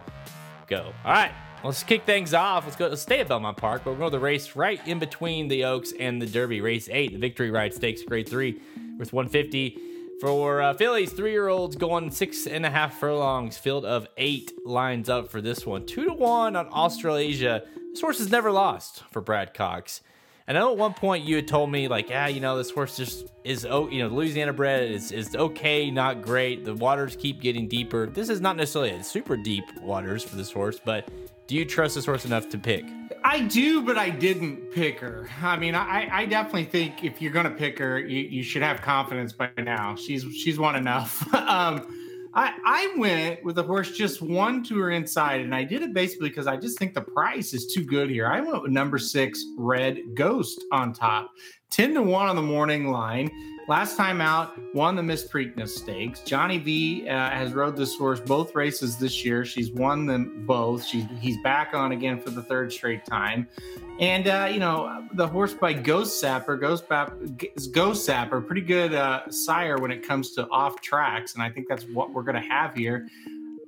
go. All right, let's kick things off. Let's go. Let's stay at Belmont Park. But we're going to the race right in between the Oaks and the Derby. Race eight, the Victory Ride Stakes, Grade Three, with 150 for uh. Three-year-olds going six and a half furlongs. Field of eight lines up for this one. Two to one on Australasia. This horse has never lost for Brad Cox. And I know at one point you had told me like, ah, you know, this horse just is oh, you know, Louisiana bred is is okay, not great. The waters keep getting deeper. This is not necessarily a super deep waters for this horse, but do you trust this horse enough to pick? I do, but I didn't pick her. I mean, I, I definitely think if you're gonna pick her, you, you should have confidence by now. She's she's won enough. um, I, I went with a horse just one to her inside, and I did it basically because I just think the price is too good here. I went with number six, Red Ghost on top, 10 to 1 on the morning line. Last time out, won the Miss Preakness Stakes. Johnny V uh, has rode this horse both races this year. She's won them both. She's he's back on again for the third straight time. And uh, you know the horse by Ghostzapper, Ghost, Ghostzapper, pretty good uh, sire when it comes to off tracks, and I think that's what we're going to have here.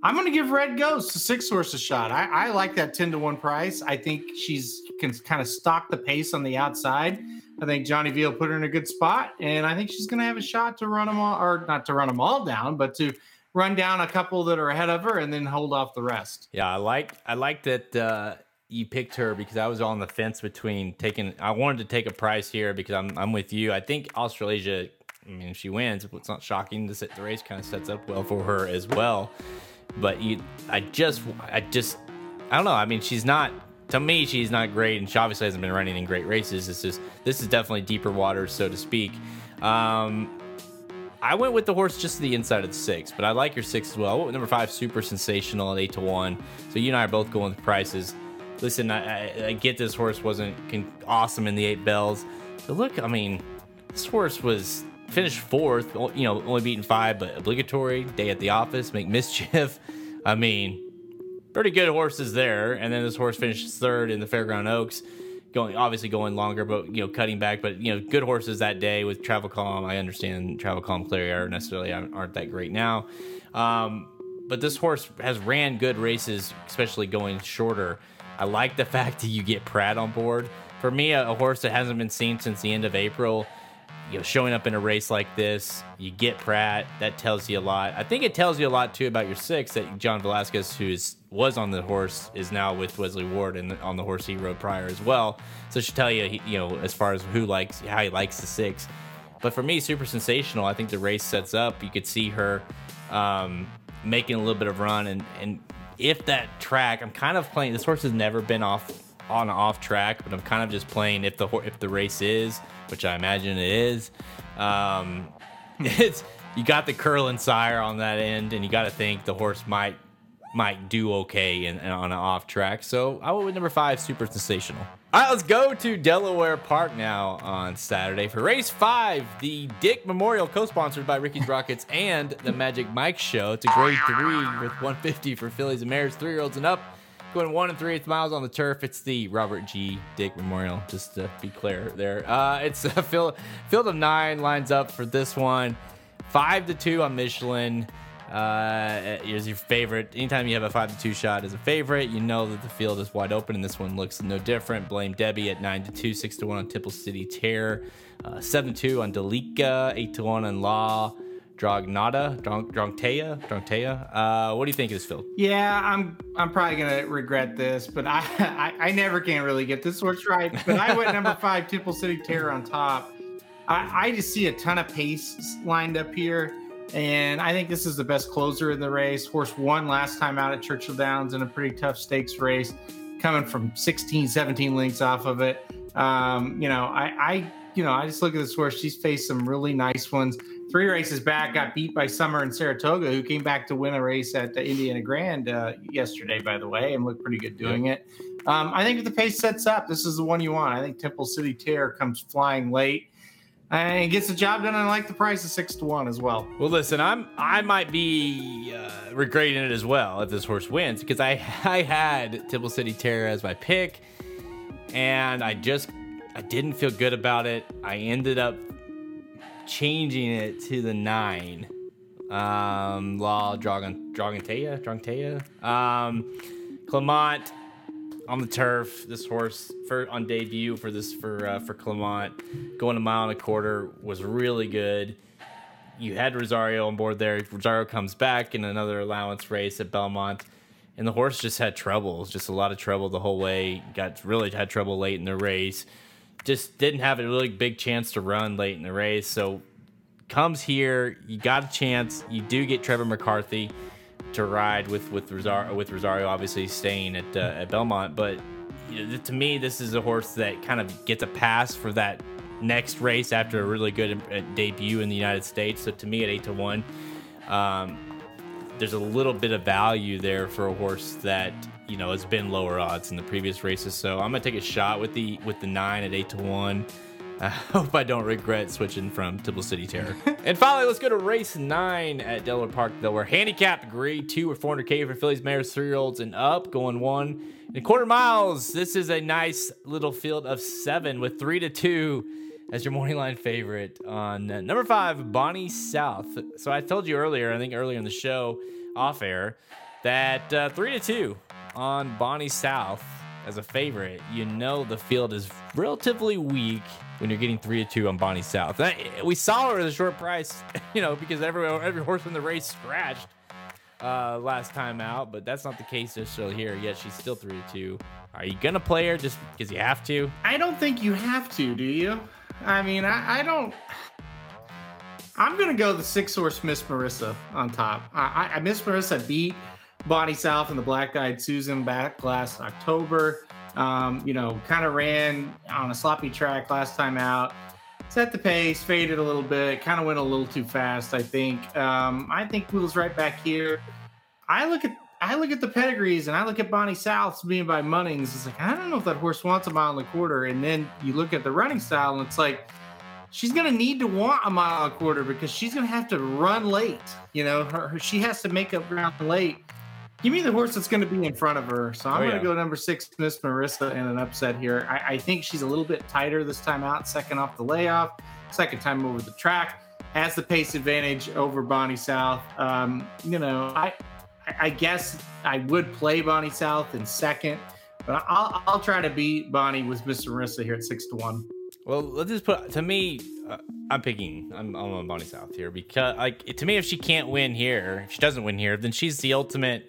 I'm going to give Red Ghost a six horse a shot. I, I like that ten to one price. I think she's can kind of stalk the pace on the outside. I think Johnny Veal put her in a good spot, and I think she's going to have a shot to run them all, or not to run them all down, but to run down a couple that are ahead of her and then hold off the rest. Yeah, I like I like that uh, you picked her because I was on the fence between taking. I wanted to take a price here because I'm I'm with you. I think Australasia. I mean, if she wins, it's not shocking. The the race kind of sets up well for her as well. But you, I just, I just, I don't know. I mean, she's not. To me, she's not great, and she obviously hasn't been running in great races. This is this is definitely deeper waters, so to speak. Um, I went with the horse just to the inside of the six, but I like your six as well. Number five, super sensational at eight to one. So you and I are both going with prices listen, I, I, I get this horse wasn't awesome in the Eight Belles, but look, I mean, this horse was finished fourth, you know, only beaten five, but obligatory day at the office, make mischief. I mean, pretty good horses there. And then this horse finished third in the Fairground Oaks, going obviously going longer, but you know, cutting back. But you know, good horses that day with Travel Calm. I understand Travel Calm Clearly aren't necessarily aren't that great now. Um, but this horse has ran good races, especially going shorter. I like the fact that you get Prat on board. For me, a, a horse that hasn't been seen since the end of April, you know, showing up in a race like this, you get Prat. That tells you a lot. I think it tells you a lot too about your six that John Velazquez, who is was on the horse, is now with Wesley Ward and on the horse he rode prior as well. So it should tell you, you know, as far as who likes how he likes the six. But for me, super sensational. I think the race sets up. You could see her um, making a little bit of run and and if that track, I'm kind of playing. This horse has never been off on off track, but I'm kind of just playing if the if the race is, which I imagine it is. Um, it's you got the Curlin sire on that end, and you got to think the horse might might do okay in, on an off track. So I went with number five, super sensational. All right, let's go to Delaware Park now on Saturday for race five, the Dick Memorial, co-sponsored by Ricky's Rockets and the Magic Mike Show. It's a grade three with 150 for fillies and mares, three-year-olds and up. Going one and three eighths miles on the turf. It's the Robert G. Dick Memorial, just to be clear there. Uh, it's a field, field of nine lines up for this one. Five to two on Michelin uh, is your favorite. Anytime you have a five to two shot as a favorite, you know that the field is wide open, and this one looks no different. Blame Debbie at nine to two, six to one on Temple City Terror, uh, seven to two on Delika, eight to one on Law. Drognata, Drongtea, Drongtea. Uh, what do you think of this field? Yeah, I'm I'm probably gonna regret this, but I I, I never can really get this horse right. But I went number five, Temple City Terror on top. I, I just see a ton of pace lined up here. And I think this is the best closer in the race. Horse won last time out at Churchill Downs in a pretty tough stakes race, coming from 16, 17 lengths off of it. Um, you know, I, I, you know, I just look at this horse. She's faced some really nice ones. Three races back, got beat by Summer in Saratoga, who came back to win a race at the Indiana Grand uh, yesterday, by the way, and looked pretty good doing yeah. it. Um, I think if the pace sets up, this is the one you want. I think Temple City Terror comes flying late and gets the job done. And I like the price of six to one as well. Well, listen, I'm I might be uh, regretting it as well if this horse wins because I I had Temple City Terror as my pick, and I just I didn't feel good about it. I ended up changing it to the nine. Um, Law Dragon Dragontea Dragontea. Um, Clement on the turf. This horse for on debut for this for uh, for Clement going a mile and a quarter was really good. You had Rosario on board there. Rosario comes back in another allowance race at Belmont, and the horse just had trouble. Just a lot of trouble the whole way. Got really had trouble late in the race. Just didn't have a really big chance to run late in the race. So comes here, you got a chance. You do get Trevor McCarthy to ride with with Rosario, with Rosario obviously staying at uh, at Belmont, but you know, to me, this is a horse that kind of gets a pass for that next race after a really good uh, debut in the United States. So to me, at eight to one, um, there's a little bit of value there for a horse that you know it's been lower odds in the previous races. So I'm gonna take a shot with the with the nine at eight to one. I hope I don't regret switching from Temple City Terror. and finally, let's go to race nine at Delaware Park, Delaware. Handicapped grade two with 400K for fillies, mares, three year olds, and up, going one and a quarter miles. This is a nice little field of seven with three to two as your morning line favorite on uh, number five, Bonnie South. So I told you earlier, I think earlier in the show, off air, that uh, three to two on Bonnie South as a favorite. You know the field is relatively weak when you're getting three to two on Bonnie South. We saw her at a short price, you know, because every every horse in the race scratched uh, last time out, but that's not the case necessarily here. Yet she's still three to two. Are you gonna play her just because you have to? I don't think you have to. Do you? I mean, I, I don't. I'm gonna go the six horse Miss Marissa on top. I, I Miss Marissa beat Bonnie South and the Black Eyed Susan back last October. Um, you know, kind of ran on a sloppy track last time out. Set the pace, faded a little bit, kind of went a little too fast. I think. Um, I think Wheels right back here. I look at I look at the pedigrees and I look at Bonnie South's being by Munnings. It's like I don't know if that horse wants a mile and a quarter. And then you look at the running style and it's like she's gonna need to want a mile and a quarter because she's gonna have to run late. You know, her, her she has to make up ground late. Give me the horse that's going to be in front of her. So I'm Oh, going yeah. to go number six, Miss Marissa, in an upset here. I, I think she's a little bit tighter this time out, second off the layoff, second time over the track, has the pace advantage over Bonnie South. Um, you know, I, I- I guess I would play Bonnie South in second, but I'll, I'll try to beat Bonnie with Miss Marissa here at six to one. Well, let's just put to me. Uh, I'm picking. I'm, I'm on Bonnie South here because, like, to me, if she can't win here, if she doesn't win here, then she's the ultimate.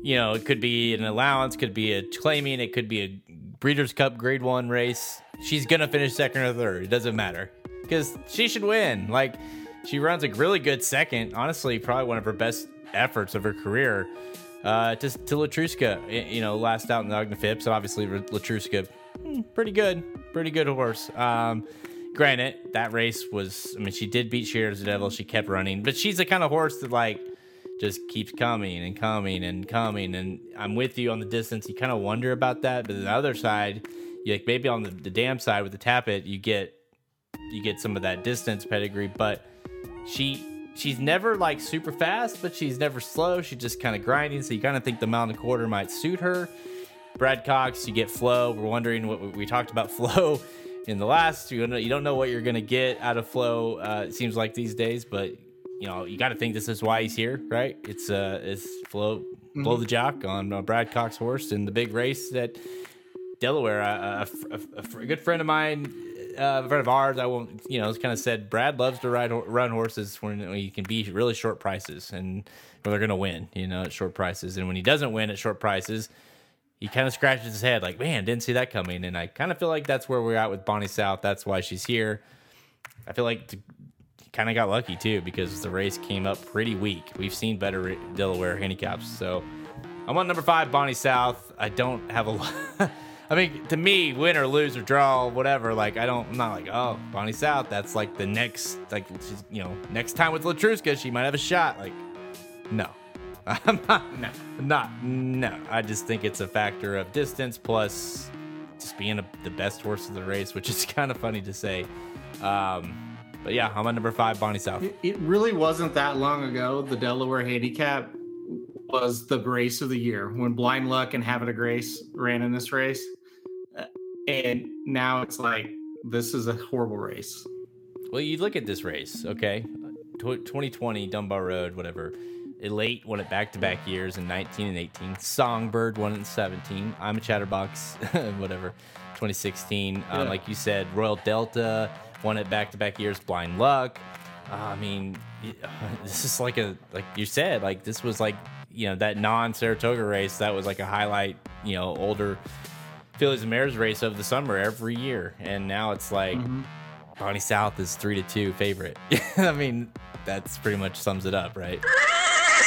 You know, it could be an allowance, could be a claiming, it could be a Breeders' Cup Grade One race. She's gonna finish second or third. It doesn't matter because she should win. Like, she runs a really good second. Honestly, probably one of her best efforts of her career. Uh, to to Letruska, you know, last out in the Ogden Phipps. Obviously, Letruska pretty good, pretty good horse. Um, granted, that race was, I mean, she did beat Shears the Devil. She kept running, but she's the kind of horse that like just keeps coming and coming and coming. And I'm with you on the distance. You kind of wonder about that, but the other side, you like maybe on the, the dam side with the Tapit, you get you get some of that distance pedigree, but she she's never like super fast, but she's never slow. She's just kind of grinding, so you kind of think the a quarter might suit her. Brad Cox, you get flow. We're wondering what we talked about flow in the last. You don't, you don't know what you're gonna get out of flow. Uh, it seems like these days, but you know you got to think this is why he's here, right? It's uh, it's flow blow the jock on uh, Brad Cox horse in the big race that Delaware. A, a, a, a good friend of mine, uh, a friend of ours, I won't, you know, has kind of said Brad loves to ride run horses when, when he can be really short prices and they're going to win, you know, at short prices. And when he doesn't win at short prices, he kind of scratches his head like, man, didn't see that coming. And I kind of feel like that's where we're at with Bonnie South. That's why she's here. I feel like kind of got lucky too because the race came up pretty weak. We've seen better Delaware handicaps. So I'm on number five, Bonnie South. I don't have a lot. I mean, to me, win or lose or draw, whatever. Like, I don't. I'm not like, oh, Bonnie South. That's like the next, like, you know, next time with Letruska, she might have a shot. Like, no, I'm not. No. not. No. I just think it's a factor of distance plus just being a, the best horse of the race, which is kind of funny to say. Um, but yeah, I'm on number five, Bonnie South. It, it really wasn't that long ago. The Delaware handicap was the race of the year when Blind Luck and Havre de Grace ran in this race. Uh, And now it's like, this is a horrible race. Well, you look at this race, okay? 2020 Dunbar Road, whatever. Elate won it back to back years in 19 and 18. Songbird won it in 17. I'm a Chatterbox, whatever. 2016. Um, like you said, Royal Delta won it back to back years. Blind Luck. Uh, I mean, this is like a, like you said, like this was like, you know, that non Saratoga race. That was like a highlight, you know, older fillies and Mares race of the summer every year, and now it's like Bonnie South is three to two favorite. I mean, that's pretty much sums it up, right?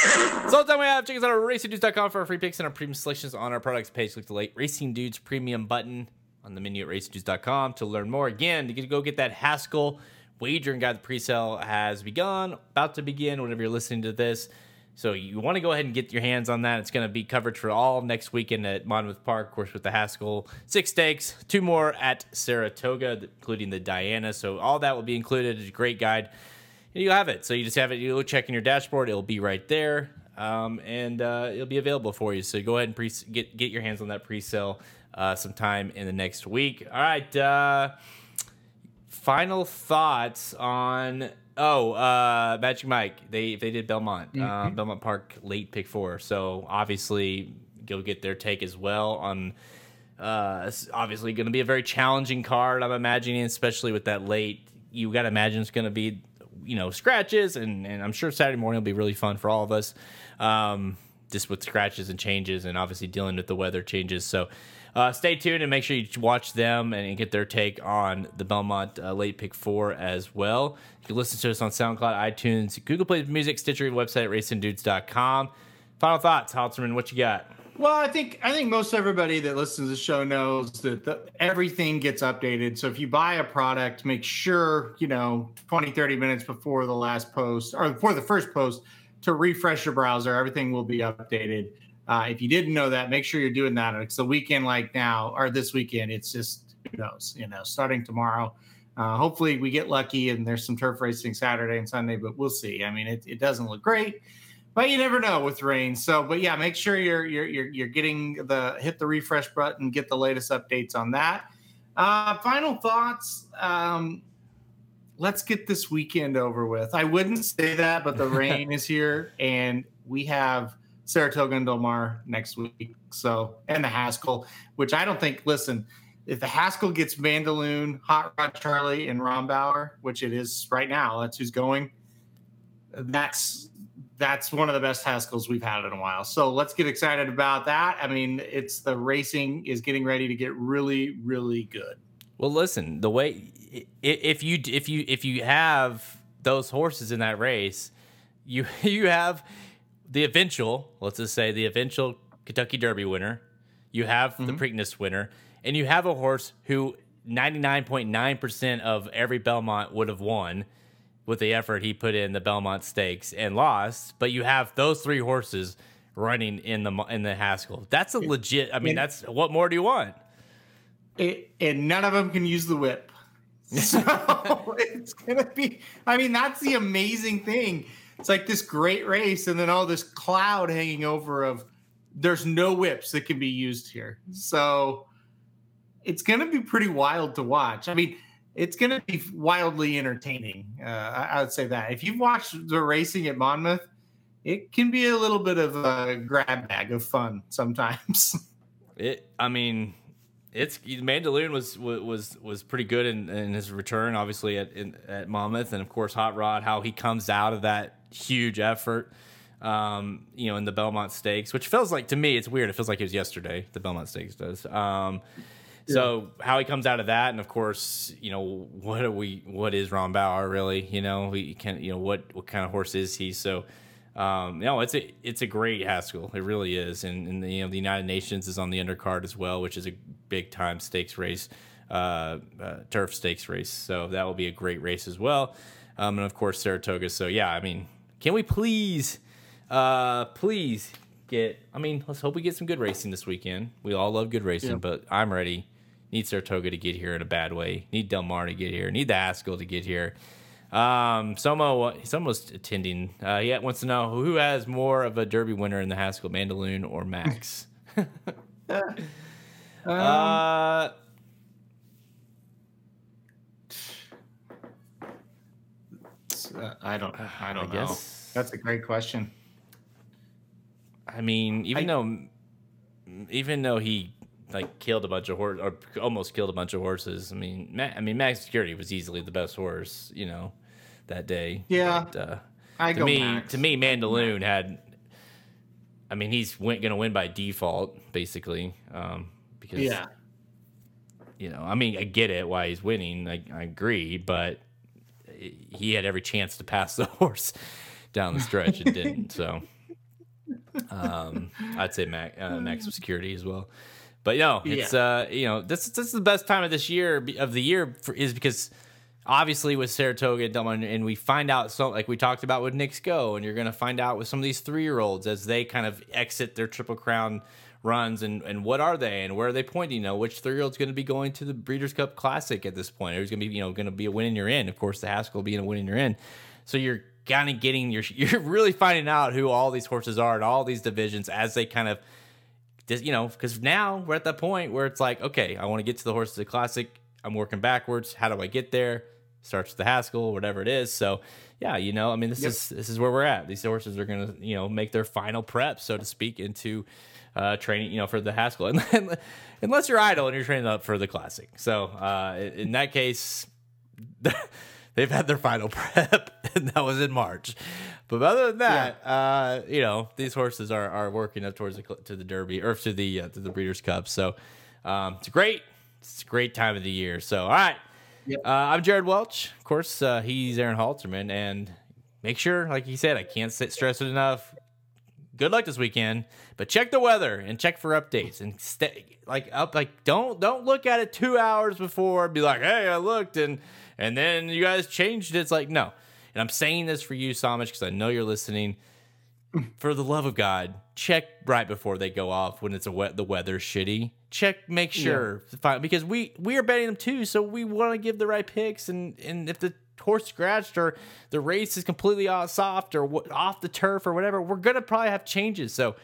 So that's all we have. Check us out at racingdudes.com for our free picks and our premium selections on our products page. Click the late Racing Dudes premium button on the menu at racingdudes.com to learn more. Again, to go get that Haskell wagering guide. The pre-sale has begun, about to begin whenever you're listening to this. So you want to go ahead and get your hands on that. It's going to be coverage for all next weekend at Monmouth Park, of course, with the Haskell six stakes, two more at Saratoga, including the Diana. So all that will be included. It's a great guide. You have it. So you just have it. You go check in your dashboard. It'll be right there, um, and uh, it'll be available for you. So go ahead and pre- get get your hands on that pre-sale uh, sometime in the next week. All right. Uh, final thoughts on oh uh magic mike they they did belmont uh, belmont park late pick four so obviously go get their take as well on uh it's obviously going to be a very challenging card i'm imagining especially with that late you got to imagine it's going to be you know scratches and and i'm sure saturday morning will be really fun for all of us um just with scratches and changes and obviously dealing with the weather changes so uh, stay tuned and make sure you watch them and get their take on the Belmont uh, late pick four as well. You can listen to us on SoundCloud, iTunes, Google Play Music, Stitcher, website racingdudes.com. Final thoughts, Alterman, what you got? Well, I think I think most everybody that listens to the show knows that the, everything gets updated. So if you buy a product, make sure, you know, 20 30 minutes before the last post or before the first post to refresh your browser, everything will be updated. Uh, if you didn't know that, make sure you're doing that. It's the weekend like now or this weekend. It's just who knows, you know, starting tomorrow. Uh, hopefully we get lucky and there's some turf racing Saturday and Sunday, but we'll see. I mean, it, it doesn't look great, but you never know with rain. So, but yeah, make sure you're you're you're, you're getting the hit the refresh button, get the latest updates on that. Uh, final thoughts. Um, let's get this weekend over with. I wouldn't say that, but the rain is here, and we have Saratoga and Del Mar next week. So, and the Haskell, which I don't think. Listen, if the Haskell gets Mandaloun, Hot Rod Charlie, and Rombauer, which it is right now, that's who's going. That's that's one of the best Haskells we've had in a while. So let's get excited about that. I mean, it's the racing is getting ready to get really, really good. Well, listen, the way if you if you if you have those horses in that race, you you have the eventual, let's just say the eventual Kentucky Derby winner, you have the mm-hmm. Preakness winner, and you have a horse who 99.9% of every Belmont would have won with the effort he put in the Belmont Stakes and lost, but you have those three horses running in the in the Haskell. That's a legit. I mean, Yeah. that's what more do you want? it, and none of them can use the whip. So it's gonna be. I mean, that's the amazing thing. It's like this great race, and then all this cloud hanging over of there's no whips that can be used here. So it's gonna be pretty wild to watch. I mean, it's gonna be wildly entertaining. Uh, I, I would say that if you've watched the racing at Monmouth, it can be a little bit of a grab bag of fun sometimes. It. I mean, it's Mandaloun was was was pretty good in, in his return, obviously at in, at Monmouth, and of course Hot Rod, how he comes out of that huge effort, um, you know, in the Belmont Stakes, which feels like to me it's weird. It feels like it was yesterday. The Belmont Stakes does. Um, so how he comes out of that, and of course, you know, what are we? What is Rombauer really? You know, we can, you know, what what kind of horse is he? So. Um, no, it's a it's a great Haskell. It really is, and, and the, you know the United Nations is on the undercard as well, which is a big time stakes race, uh, uh, turf stakes race. So that will be a great race as well, um, and of course Saratoga. So yeah, I mean, can we please, uh, please get? I mean, let's hope we get some good racing this weekend. We all love good racing, Yeah. but I'm ready. Need Saratoga to get here in a bad way. Need Del Mar to get here. Need the Haskell to get here. Um, Somo, Somo's attending. Uh, he wants to know who has more of a Derby winner in the Haskell, Mandaloun or Max. uh, Uh, I don't. I don't I know. guess- That's a great question. I mean, even I- though, even though he like killed a bunch of horse or almost killed a bunch of horses. I mean, Ma- I mean, Max Security was easily the best horse, you know, that day. Yeah. But, uh, I to go me, Max. to me, Mandaloun had. I mean, he's went, gonna win by default, basically, um, because Yeah. you know, I mean, I get it why he's winning. I, I agree, but he had every chance to pass the horse down the stretch and didn't. So, um, I'd say Mac, uh, maximum security as well. But no, it's uh, you know, this this is the best time of this year of the year for, is because obviously with Saratoga and Delmont, and we find out so like we talked about with Knicks Go, and you're gonna find out with some of these three year olds as they kind of exit their triple crown runs and and what are they and where are they pointing? You know, which three year old's going to be going to the Breeders' Cup Classic at this point? Who's going to be you know going to be a win in your end? Of course, the Haskell being a win in your end. So you're kind of getting you're you're really finding out who all these horses are in all these divisions as they kind of just you know because now we're at that point where it's like okay, I want to get to the horses of the Classic. I'm working backwards. How do I get there? Starts with the Haskell, whatever it is. So yeah, you know, I mean, this yep. is this is where we're at. These horses are to you know make their final prep, so to speak, into uh, training, you know, for the Haskell, and unless you're idle and you're training up for the Classic. So uh, in that case, they've had their final prep, and that was in March. But other than that, yeah. uh, you know, these horses are, are working up towards the to the Derby or to the uh, to the Breeders' Cup. So um, it's great. It's a great time of the year. So all right, yep. uh, I'm Jared Welch. Of course, uh, he's Aaron Alterman, and make sure, like he said, I can't stress it enough good luck this weekend. But check the weather and check for updates and stay like up. Like don't don't look at it two hours before. Be like, hey, I looked and and then you guys changed it. It's like no. And I'm saying this for you, Samich, because I know you're listening. For the love of God, check right before they go off when it's a wet the weather's shitty. Check, make sure yeah. because we we are betting them too, so we want to give the right picks. And and if the horse scratched or the race is completely off, soft or off the turf or whatever, we're gonna probably have changes. So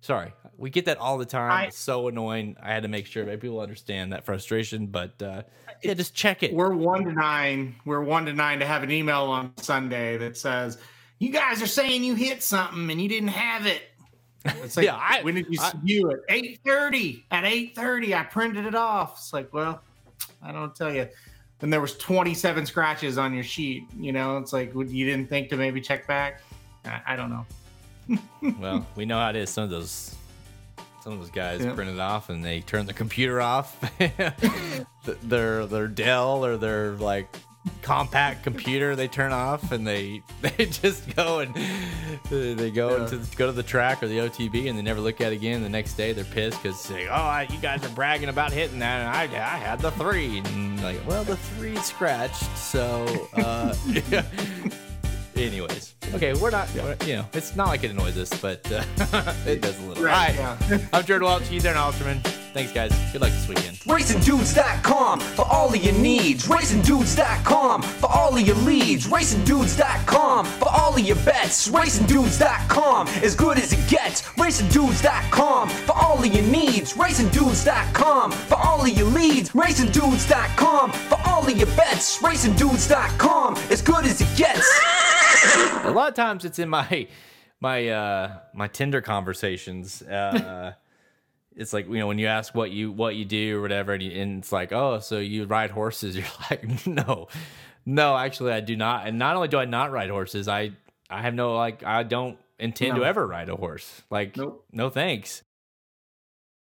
sorry, we get that all the time. I, it's so annoying. I had to make sure that people understand that frustration, but uh, yeah, just check it. We're one to nine. We're one to nine to have an email on Sunday that says you guys are saying you hit something and you didn't have it. It's like, yeah, I, when did you I, view it? Eight thirty. At eight thirty, I printed it off. It's like, well, I don't tell you then there was 27 scratches on your sheet. You know, it's like you didn't think to maybe check back. I, I don't know. Well, we know how it is. Some of those some of those guys yeah. print it off and they turn the computer off. their their Dell or their like Compaq computer they turn off and they they just go and they go yeah. to go to the track or the OTB and they never look at it again. The next day they're pissed because like, oh, you guys are bragging about hitting that and I, I had the three and like, well, the three scratched, so uh, yeah. Anyways, okay, we're not, yeah. we're, you know, it's not like it annoys us, but uh, it does a little. Right, All right, yeah. I'm Jared Welch. He's Aaron Alterman. Thanks, guys. Good luck this weekend. RacingDudes.com for all of your needs. RacingDudes.com for all of your leads. RacingDudes.com for all of your bets. RacingDudes.com as good as it gets. RacingDudes.com for all of your needs. RacingDudes.com for all of your leads. RacingDudes.com for all of your bets. RacingDudes.com as good as it gets. A lot of times it's in my my uh my Tinder conversations. Uh it's like you know when you ask what you what you do or whatever and, you, and, it's like oh so you ride horses you're like no no actually i do not and not only do i not ride horses i i have no like i don't intend no. to ever ride a horse like nope. no thanks